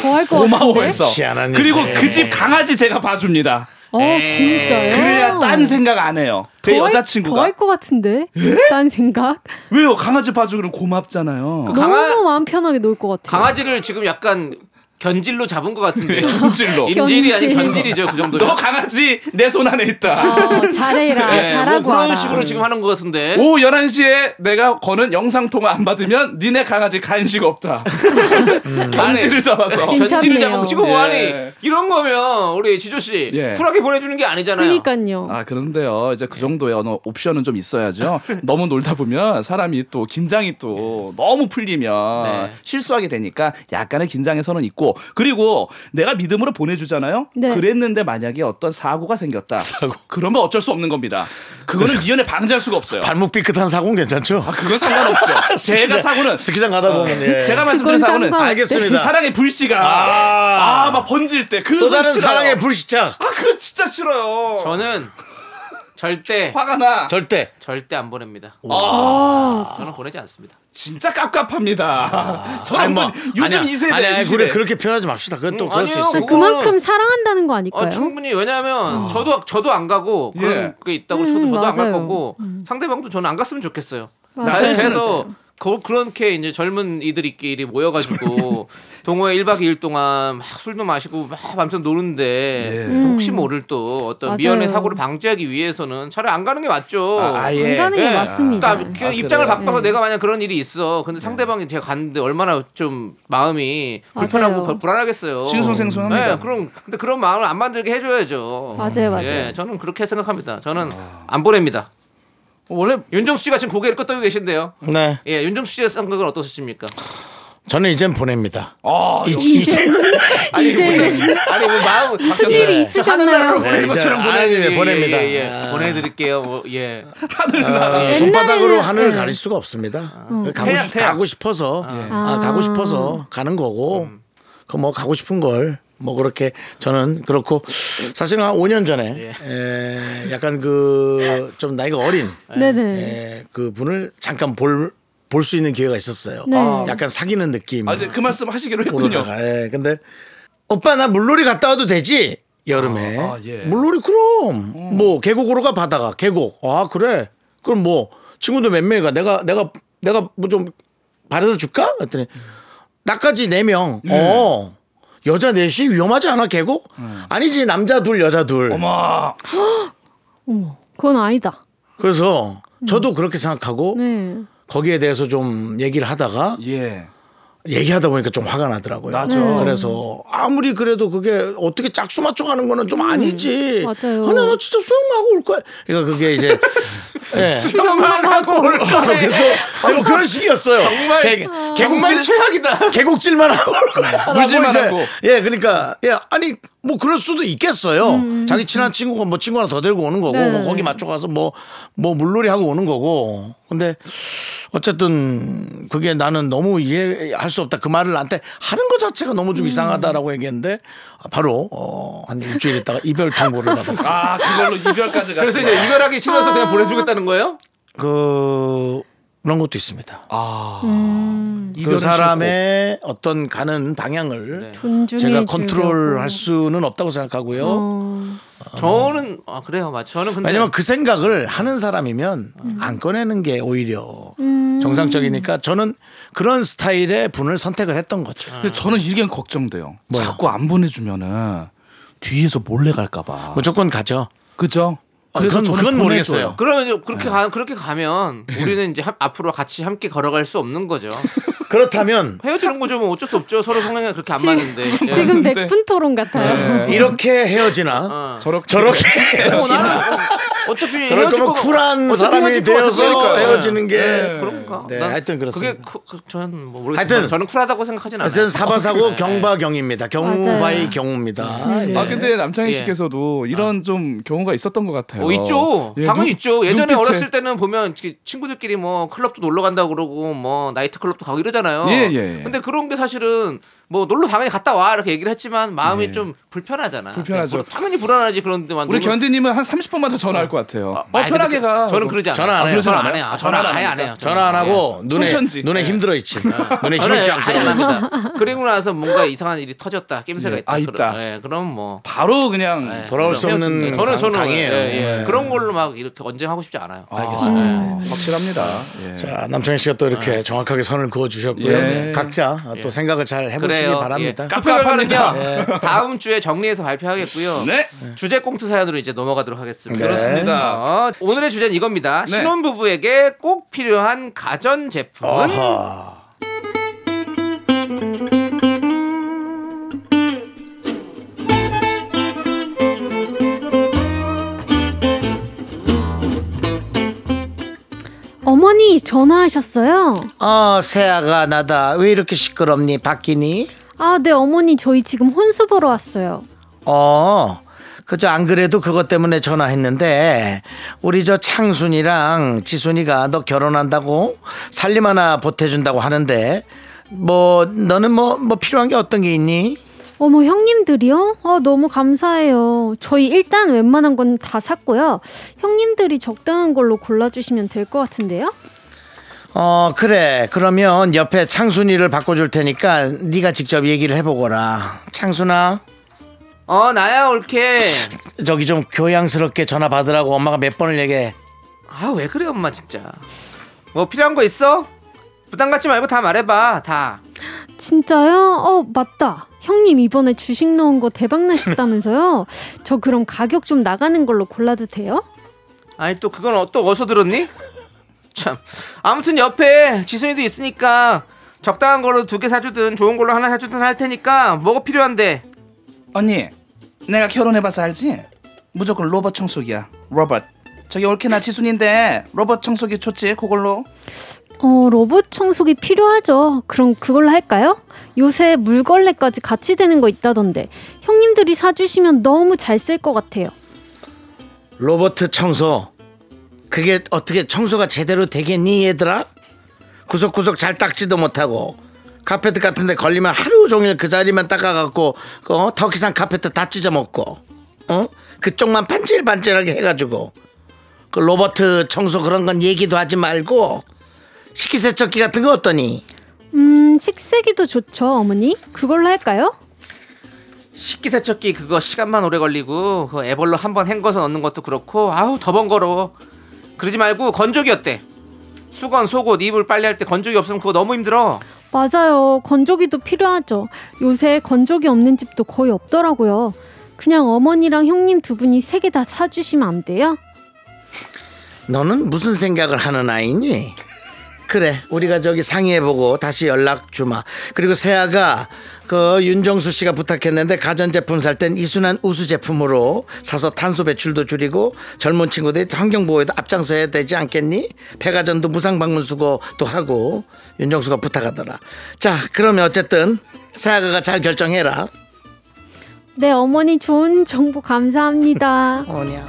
더할 것. 고마워해서. 희한한 그리고 인생. 그 집 강아지 제가 봐줍니다. 어, 진짜요? 그래야 딴 생각 안 해요. 제 여자친구가. 더할 것 같은데. 예? 딴 생각. 왜요? 강아지 봐주기는 고맙잖아요. 그 강아- 너무 마음 편하게 놀 것 같아요. 강아지를 지금 약간 견질로 잡은 것 같은데. 견질로. [LAUGHS] 인질이 아닌 견질. 견질이죠 그 정도. 너 강아지 내 손 안에 있다. 어, 잘해라. 예, 뭐 잘하고 그런 와라. 식으로 지금 하는 것 같은데. 오후 11시에 내가 거는 영상 통화 안 받으면 니네 강아지 간식 없다. [LAUGHS] 간지를 잡아서. 괜찮네요. 견질을 잡고 지금 예. 뭐하니? 이런 거면 우리 지조 씨 예. 쿨하게 보내주는 게 아니잖아요. 그러니까요. 아 그런데요 이제 그 정도의 어느 옵션은 좀 있어야죠 너무 놀다 보면 사람이 또 긴장이 또 너무 풀리면 네. 실수하게 되니까 약간의 긴장의 선은 있고 그리고 내가 믿음으로 보내주잖아요 네. 그랬는데 만약에 어떤 사고가 생겼다 그러면 어쩔 수 없는 겁니다 그거는 미연에 방지할 수가 없어요 발목 삐끗한 사고는 괜찮죠? 아 그건 상관없죠 [LAUGHS] 제가 스키장- 사고는 스키장 가다 보면 예. 제가 말씀드린 사고는. 알겠습니다. 그 사랑의 불씨가 아. 아막 번질 때 그 또 다른 사랑의 불시착 아 그거 진짜 싫어요 저는 절대 화가 나 절대 절대 안 보냅니다. 어, 저는 보내지 않습니다. 진짜 깝깝합니다. [LAUGHS] 저는 아니, 뭐, 뭐 요즘. 이 세대 아니, 아니, 이 그래, 시대. 그렇게 표현하지 맙시다. 그건 또 음, 그럴 수 아니요, 있어요. 그거- 그만큼 사랑한다는 거 아닐까요? 어, 충분히 왜냐하면 저도 저도 안 가고 그런 예. 게 있다고 음, 저도 저도 안 갈 맞아요. 거고 상대방도 저는 안 갔으면 좋겠어요. 맞아요. 그래서 그, 그렇게 이제 젊은 이들끼리 모여가지고 동호회 1박 2일 동안 막 술도 마시고 막 밤새 노는데 예. 또 혹시 모를 또 어떤 맞아요. 미연의 사고를 방지하기 위해서는 차라리 안 가는 게 맞죠. 아, 아 예. 안 가는 게 예. 맞습니다. 그러니까 아, 입장을 그래요? 바꿔서 네. 내가 만약 그런 일이 있어. 근데 상대방이 제가 갔는데 얼마나 좀 마음이 불편하고 맞아요. 불- 불안하겠어요. 싱숭생숭합니다. 네, 그럼 근데 그런 마음을 안 만들게 해줘야죠. 맞아요, 맞아요. 예, 저는 그렇게 생각합니다. 저는 안 보냅니다. 원래 윤정수 씨가 지금 고개를 끄덕이고 계신데요. 네. 예, 윤정수 씨의 생각은 어떠십니까? 저는 이젠 보냅니다. 아, 이- 이제 [LAUGHS] 아니, [LAUGHS] 이제 무슨- 아니 뭐 마음 무슨 일이 있으셨나요? 네, 보낸 이제 것처럼 보내드리 네, 보냅니다. 예, 예. 아. 보내드릴게요. 뭐, 예. 어, 손바닥으로 옛날에는- 하늘을 네. 가릴 수가 없습니다. 음. 가고, 태양, 싶, 태양. 가고 싶어서 아, 아. 가고 싶어서 가는 거고 그뭐 가고 싶은 걸 뭐 그렇게 저는 그렇고 사실은 한 5년 전에 에, 약간 그 좀 나이가 어린. 에, 그 분을 잠깐 볼 볼 수 있는 기회가 있었어요. 네. 약간 사귀는 느낌. 아, 이제 그 말씀 하시기로 했군요. 오르다가 예. 근데 오빠 나 물놀이 갔다 와도 되지 여름에 아, 아, 예. 물놀이 그럼 뭐 계곡으로 가 바다가 계곡 아 그래 그럼 뭐 친구들 몇 명이 가 내가 내가 내가 뭐 좀 바래다 줄까 그랬더니 나까지 네명어 여자 넷이 위험하지 않아 계곡 아니지 남자 둘 여자 둘 어머, [GASPS] 어머, 그건 아니다. 그래서 저도 그렇게 생각하고 네. 거기에 대해서 좀 얘기를 하다가 예. 얘기하다 보니까 좀 화가 나더라고요. 나죠. 네. 그래서 아무리 그래도 그게 어떻게 짝수 맞춰 가는 거는 좀 아니지. 맞아요. 아니 나 진짜 수영하고 올 거야. 그러니까 그게 이제 [LAUGHS] 예. 수영만 하고 [LAUGHS] 그래서 아니 뭐 그런 식이었어요. 정말- 개, 정말 계곡질 최악이다. 계곡질만 하고 올 거야. 물질만 하고. 예, 그러니까 예, 아니 뭐 그럴 수도 있겠어요. 자기 친한 친구가 뭐 친구 하나 더 데리고 오는 거고 네. 뭐 거기 맞춰 가서 뭐 뭐 물놀이 하고 오는 거고. 근데 어쨌든 그게 나는 너무 이해할 수 없다. 그 말을 나한테 하는 것 자체가 너무 좀 이상하다라고 얘기했는데 바로 어, 한 일주일 있다가 이별 통보를 받았어요. 아, 그걸로 이별까지 갔어요. 그래서 이제 이별하기 싫어서 그냥 보내주겠다는 거예요? 그 그런 것도 있습니다. 음, 그 이별은 사람의 어떤 가는 방향을 네. 제가. 컨트롤할 수는 없다고 생각하고요. 어, 저는 아 그래요, 맞. 저는 근데 왜냐면 그 생각을 하는 사람이면 안 꺼내는 게 오히려 정상적이니까 저는 그런 스타일의 분을 선택을 했던 거죠. 근데 저는 이게 걱정돼요. 뭐요? 자꾸 안 보내주면은 뒤에서 몰래 갈까봐. 무조건 가죠. 그죠? 아, 그건- 저는 그건 보내줘요. 모르겠어요. 그러면 이제 그렇게 가 그렇게 가면 우리는 이제 하- 앞으로 같이 함께 걸어갈 수 없는 거죠. [LAUGHS] 그렇다면 헤어지는 거죠. 뭐 어쩔 수 없죠. 서로 성향이 그렇게 안 맞는데. 예. [LAUGHS] 지금 근데- 백분 토론 같아요. 이렇게 헤어지나 어. 저렇게 저렇게 어, 헤어지나 나는 어, 어차피 그럴 헤어질 거면 쿨한 사람이 되어서. 헤어지는 게 네. 그런가? 네, 난 하여튼 그렇습니다. 그게 그, 그, 저는 뭐 모르겠어요. 하여튼 저는 쿨하다고 생각하진 않아요. 하여튼 사바사고 네. 경바경입니다. 경우 맞아요. by 경우입니다. 예. 아 근데 남창희 예. 씨께서도 이런 좀 경우가 있었던 것 같아요. 어 있죠. 예, 당연히 눈- 있죠. 예전에 눈빛에- 어렸을 때는 보면 치- 친구들끼리 뭐 클럽도 놀러 간다고 그러고 뭐 나이트 클럽도 가고 이러잖아요. 예, 예, 예. 근데 그런 게 사실은 뭐 놀러 당연히 갔다 와 이렇게 얘기를 했지만 마음이 예. 좀 불편하잖아. 불편하죠. 뭐 당연히 불안하지. 하지 그런데 만 우리 견디님은 한 30분만 더 전화할 것 같아요. 어, 아니, 편하게 가. 저는 그러지 않아요. 전화 안 해요. 전화? 안 해요. 아, 전화 아예 안안 해요. 전화 안 하고 눈에 손편지. 눈에 네. 힘들어 있지. 눈에 힘이 저는 쫙 아예 안 들어. 그리고 나서 뭔가 이상한 일이 터졌다. 낌새가 네. 있다. 아, 그럼, 있다. 예, 그럼 뭐 바로 그냥 예, 돌아올 수 없는. 저는 저는 강이에요. 예, 예. 네. 그런 걸로 막 이렇게 언쟁 하고 싶지 않아요. 알겠습니다. 확실합니다. 예. 자, 남창희 씨가 또 이렇게 정확하게 선을 그어 주셨고요. 예. 각자 또 생각을 잘 해보시기 그래요. 바랍니다. 예. 투표 결과는요 깝깝합니다. 다음 주에 정리해서 발표하겠고요. 네. 주제 꽁트 사연으로 이제 넘어가도록 하겠습니다. 네. 그렇습니다. 어, 오늘의 주제는 이겁니다. 네. 신혼 부부에게 꼭 필요한 가전 제품은 아하. 어머니 전화하셨어요? 어, 새아가 나다. 왜 이렇게 시끄럽니? 바뀌니? 아, 네 어머니 저희 지금 혼수 보러 왔어요. 어, 그저 안 그래도 그것 때문에 전화했는데 우리 저 창순이랑 지순이가 너 결혼한다고 살림 하나 보태준다고 하는데 뭐 너는 뭐뭐 필요한 게 어떤 게 있니? 어머 형님들이요? 아, 너무 감사해요. 저희 일단 웬만한 건 다 샀고요. 형님들이 적당한 걸로 골라주시면 될 것 같은데요? 어 그래 그러면 옆에 창순이를 바꿔줄 테니까 네가 직접 얘기를 해보거라 창순아 어 나야 옳게 [LAUGHS] 저기 좀 교양스럽게 전화 받으라고 엄마가 몇 번을 얘기해 아 왜 그래 엄마 진짜 뭐 필요한 거 있어? 부담 갖지 말고 다 말해봐 다 진짜요? 어, 맞다. 형님 이번에 주식 넣은 거 대박 나셨다면서요? [LAUGHS] 저 그럼 가격 좀 나가는 걸로 골라도 돼요? 아니 또 그건 어- 또 어디서 들었니? 참 아무튼 옆에 지순이도 있으니까 적당한 걸로 두 개 사주든 좋은 걸로 하나 사주든 할 테니까 뭐가 필요한데 언니, 내가 결혼해봐서 알지? 무조건 로봇 청소기야. 로봇. 저기 올케나 지순인데 로봇 청소기 좋지? 그걸로. 어, 로봇 청소기 필요하죠. 그럼 그걸로 할까요? 요새 물걸레까지 같이 되는 거 있다던데. 형님들이 사주시면 너무 잘 쓸 것 같아요. 로버트 청소 그게 어떻게 청소가 제대로 되겠니 얘들아? 구석구석 잘 닦지도 못하고 카페트 같은데 걸리면 하루 종일 그 자리만 닦아갖고 어? 터키산 카페트 다 찢어먹고 어? 그쪽만 반질반질하게 해가지고 그 로버트 청소 그런 건 얘기도 하지 말고 식기세척기 같은 거 어떠니? 음, 식세기도 좋죠, 어머니. 그걸로 할까요? 식기세척기 그거 시간만 오래 걸리고 그 애벌로 한번 헹궈서 넣는 것도 그렇고 아우 더 번거로워 그러지 말고 건조기 어때? 수건, 속옷, 이불 빨래할 때 건조기 없으면 그거 너무 힘들어 맞아요. 건조기도 필요하죠. 요새 건조기 없는 집도 거의 없더라고요. 그냥 어머니랑 형님 두 분이 세 개 다 사주시면 안 돼요? 너는 무슨 생각을 하는 아이니? 그래 우리가 저기 상의해보고 다시 연락 주마 그리고 세아가 그 윤정수 씨가 부탁했는데 가전제품 살 땐 이순한 우수 제품으로 사서 탄소 배출도 줄이고 젊은 친구들이 환경보호에도 앞장서야 되지 않겠니? 폐가전도 무상방문 수거도 하고 윤정수가 부탁하더라 자 그러면 어쨌든 세아가 잘 결정해라 네, 어머니 좋은 정보 감사합니다. [LAUGHS] 어냐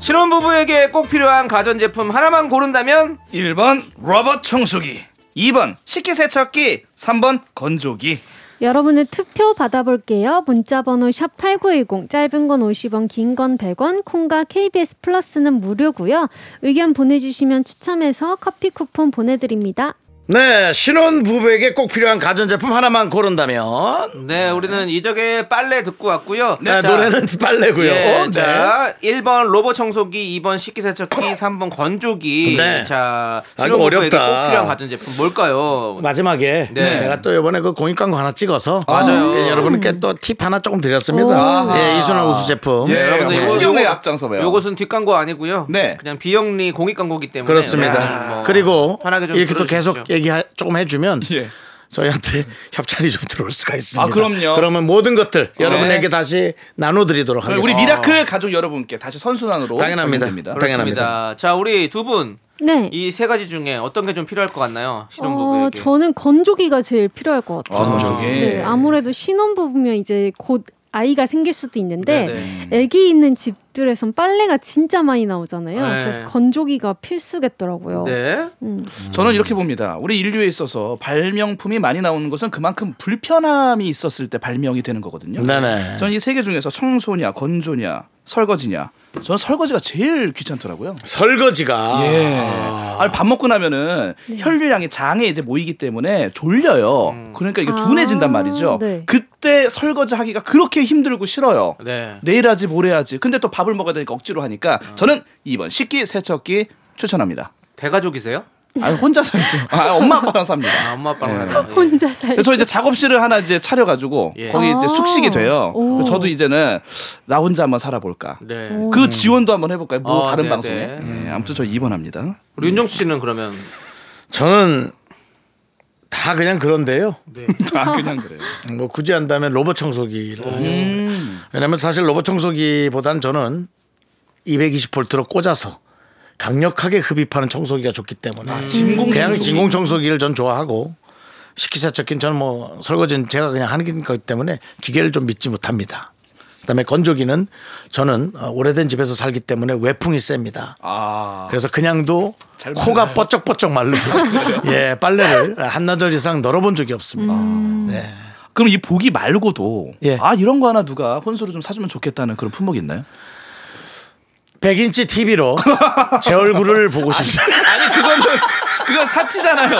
신혼부부에게 꼭 필요한 가전제품 하나만 고른다면 1번 로봇 청소기. 2번 식기세척기. 3번 건조기. 여러분의 투표 받아볼게요. 문자번호 샵8910 짧은 건 50원 긴 건 100원 콩과 KBS 플러스는 무료고요. 의견 보내주시면 추첨해서 커피 쿠폰 보내드립니다. 네 신혼 부부에게 꼭 필요한 가전제품 하나만 고른다면 네 우리는 이적의 빨래 듣고 왔고요 네, 자, 노래는 [LAUGHS] 빨래고요 예, 네. 자 1번 로봇 청소기 2번 식기세척기 3번 건조기 네. 자 아, 이거 신혼부부에게 어렵다. 꼭 필요한 가전제품 뭘까요? 마지막에 네. 제가 또 이번에 그 공익 광고 하나 찍어서 맞아요. 예, 여러분께 또 팁 하나 조금 드렸습니다. 오. 예, 이순환 우수 제품. 예, 여러분들 이거- 환경에 요거- 앞장서 봐요. 요것은 뒷광고 아니고요. 네. 그냥 비영리 공익 광고기 때문에 그렇습니다. 여러분 뭐 그리고 편하게 좀 이렇게 또 들어주십시오. 계속 얘기 조금 해주면 예. 저희한테 [LAUGHS] 협찬이 좀 들어올 수가 있습니다. 아, 그럼요. 그러면 모든 것들 네. 여러분에게 다시 나눠드리도록 우리 하겠습니다. 미라클 가족 여러분께 다시 선순환으로 당연합니다. 전해드립니다. 당연합니다. 자 우리 두분이 네. 세 가지 중에 어떤 게 좀 필요할 것 같나요? 어, 신혼부부에게. 저는 건조기가 제일 필요할 것 같아요. 건조기. 네, 아무래도 신혼부부면 이제 곧 아이가 생길 수도 있는데 네네. 아기 있는 집들에선 빨래가 진짜 많이 나오잖아요. 네. 그래서 건조기가 필수겠더라고요. 네. 음. 저는 이렇게 봅니다. 우리 인류에 있어서 발명품이 많이 나오는 것은 그만큼 불편함이 있었을 때 발명이 되는 거거든요. 네네. 저는 이 세 개 중에서 청소냐, 건조냐, 설거지냐. 저는 설거지가 제일 귀찮더라고요. 설거지가 예. 아니, 밥 먹고 나면은 혈류량이 장에 이제 모이기 때문에 졸려요. 그러니까 이게 아, 둔해진단 말이죠. 네. 그때 설거지 하기가 그렇게 힘들고 싫어요. 네. 내일 하지 모레 하지. 근데 또 밥을 먹어야 되니까 억지로 하니까 저는 2번 식기 세척기 추천합니다. 대가족이세요? 아 혼자 살죠. 아 엄마 아빠랑 삽니다. 아, 엄마 아빠랑 예. 하나. 예. 혼자 살. 저 이제 작업실을 하나 이제 차려 가지고 예. 거기 이제 아. 숙식이 돼요. 오. 저도 이제는 나 혼자 한번 살아볼까. 네. 그 지원도 한번 해 볼까요? 뭐 아, 다른 네, 방송에. 네. 예, 아무튼 저 2번 합니다. 우리 윤정수 씨는 그러면 저는 다 그냥 그런데요. [LAUGHS] 아 그냥 그래요. 뭐 굳이 한다면 로봇 청소기를 하겠습니다. 음. 왜냐면 사실 로봇 청소기보다는 저는 220볼트로 꽂아서 강력하게 흡입하는 청소기가 좋기 때문에 진공 그냥 청소기. 진공 청소기를 전 좋아하고 식기세척기는 저는 뭐 설거지는 제가 그냥 하는 거기 때문에 기계를 좀 믿지 못합니다. 그다음에 건조기는 저는 어, 오래된 집에서 살기 때문에 외풍이 셉니다. 아 그래서 그냥도 잘 코가. 뻐쩍뻐쩍 마릅니다. [LAUGHS] 예, 빨래를 한나절 이상 널어본 적이 없습니다. 네. 그럼 이 보기 말고도 예. 아 이런 거 하나 누가 혼수로 좀 사주면 좋겠다는 그런 품목이 있나요? 100인치 TV로 [LAUGHS] 제 얼굴을 보고 싶습니다. 아니 그거는 그건 사치잖아요.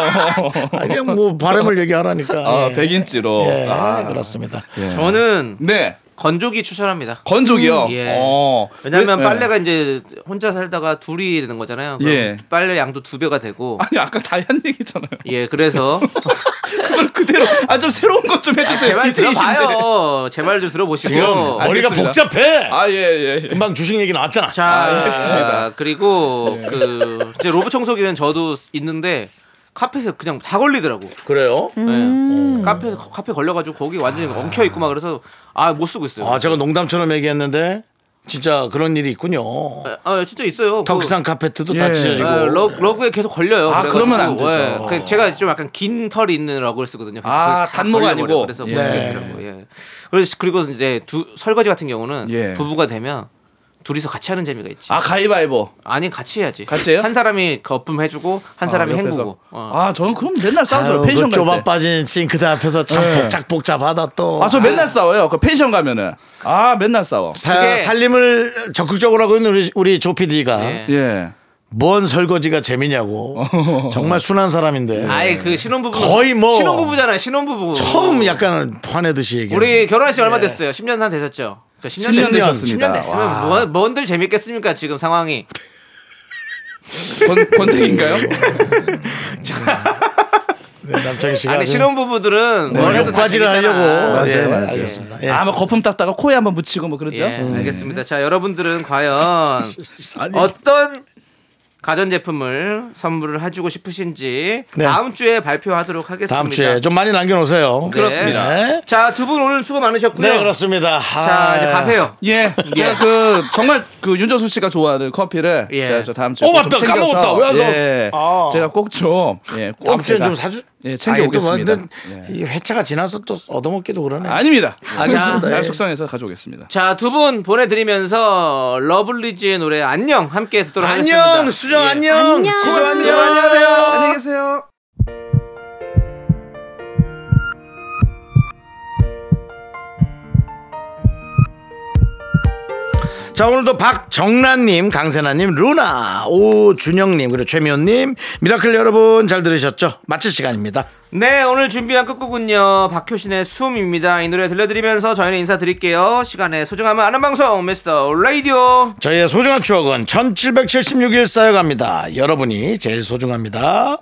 아, 그냥 뭐 바람을 얘기하라니까. 아 예. 100인치로. 예, 아, 그렇습니다. 저는 네 건조기 추천합니다. 건조기요. 예. 어. 왜냐하면 왜- 빨래가 이제 혼자 살다가 둘이 되는 거잖아요. 그럼 예. 빨래 양도 두 배가 되고. 아니 아까 다한 얘기잖아요. 예, 그래서 [LAUGHS] 그걸 그대로 아 좀 새로운 것 좀 해주세요. 제말 DJ이신데. 들어봐요. 제말좀 들어보시고. 지금 머리가 알겠습니다. 복잡해. 아예 예. 금방 주식 얘기 나왔잖아. 자, 알겠습니다. 그리고 네. 그 이제 로봇 청소기는 저도 있는데 카페에서 그냥 다 걸리더라고. 그래요? 네. 카페 카페 걸려가지고 거기 완전히 엉켜 있고 막 그래서 아 못 쓰고 있어요. 아, 제가 농담처럼 얘기했는데 진짜 그런 일이 있군요. 아 진짜 있어요. 탁상 카페트도 예. 다 그, 찢어지고. 아, 러, 러그에 계속 걸려요. 아, 그래가지고, 그러면 안 되죠. 예. 그 제가 좀 약간 긴 털이 있는 러그를 쓰거든요. 아, 다 단모가 걸려버려요. 아니고? 그래서 예. 쓰겠더라고. 예. 그래서 그리고 이제 두 설거지 같은 경우는 예. 부부가 되면 둘이서 같이 하는 재미가 있지. 아 가위바위보. 아니 같이 해야지. 같이 해요? 한 사람이 거품 해주고 한 사람이 아, 옆에서. 헹구고. 어. 아 저는 그럼 맨날 싸워요. 아유, 펜션 그갈 좁아 때. 빠진 싱크대 앞에서 참 네. 복잡복잡하다 또. 아 저 맨날 싸워요. 그 펜션 가면은 아 맨날 싸워. 사- 그게- 살림을 적극적으로 하고 있는 우리, 우리 조피디가 예. 예. 뭔 설거지가 재미냐고. [LAUGHS] 정말 순한 사람인데. 아예 그 신혼부부 거의 뭐- 신혼부부잖아요. 신혼부부. 처음 약간 화내듯이 얘기해. 우리 결혼한 지 얼마 예. 됐어요? 10년 한 되셨죠? 그 10년, 10년 됐으면- 되셨습니다. 10년 됐으면 와. 뭐, 뭔들 재밌겠습니까? 지금 상황이. 권, 권태기인가요? [LAUGHS] 네, 남창희 씨가 아니 아주 신혼 부부들은 뭘 해도 재밌잖아. 하려고. 맞아요, 예, 맞아요. 알겠습니다. 예. 아뭐 거품 닦다가 코에 한번 묻히고 뭐 그러죠. 예, 알겠습니다. 자, 여러분들은 과연 [LAUGHS] 아니, 어떤 가전제품을 선물을 해주고 싶으신지 네. 다음 주에 발표하도록 하겠습니다. 다음 주에 좀 많이 남겨놓으세요. 그렇습니다. 네, 자, 두 분 오늘 수고 많으셨고요. 네, 그렇습니다. 자, 아, 이제 가세요. 예, 제가 그 정말 그 윤정수 씨가 좋아하는 커피를 예. 제가 저 다음 주에 어, 맞다. 챙겨서, 까먹었다. 왜안 사왔어? 예, 아. 제가 꼭 좀 예, 꼭 다음 주에 좀 사주. 예, 챙겨 아니, 또 오겠습니다. 완전 이 회차가 지나서 또 얻어먹기도 그러네. 아닙니다. 알겠습니다. 잘 예. 숙성해서 가져오겠습니다. 자, 두 분 보내드리면서 러블리즈의 노래 안녕 함께 듣도록 하겠습니다. 안녕, 수정 예. 안녕. 고맙습니다. 안녕. 안녕하세요. 안녕히 계세요. 자 오늘도 박정란님, 강세나님, 루나, 오준영님 그리고 최미호님, 미라클 여러분 잘 들으셨죠? 마칠 시간입니다. 네, 오늘 준비한 끝곡은요. 박효신의 숨입니다. 이 노래 들려드리면서 저희는 인사드릴게요. 시간의 소중함을 아는 방송 미스터 라디오. 저희의 소중한 추억은 1776일 쌓여갑니다. 여러분이 제일 소중합니다.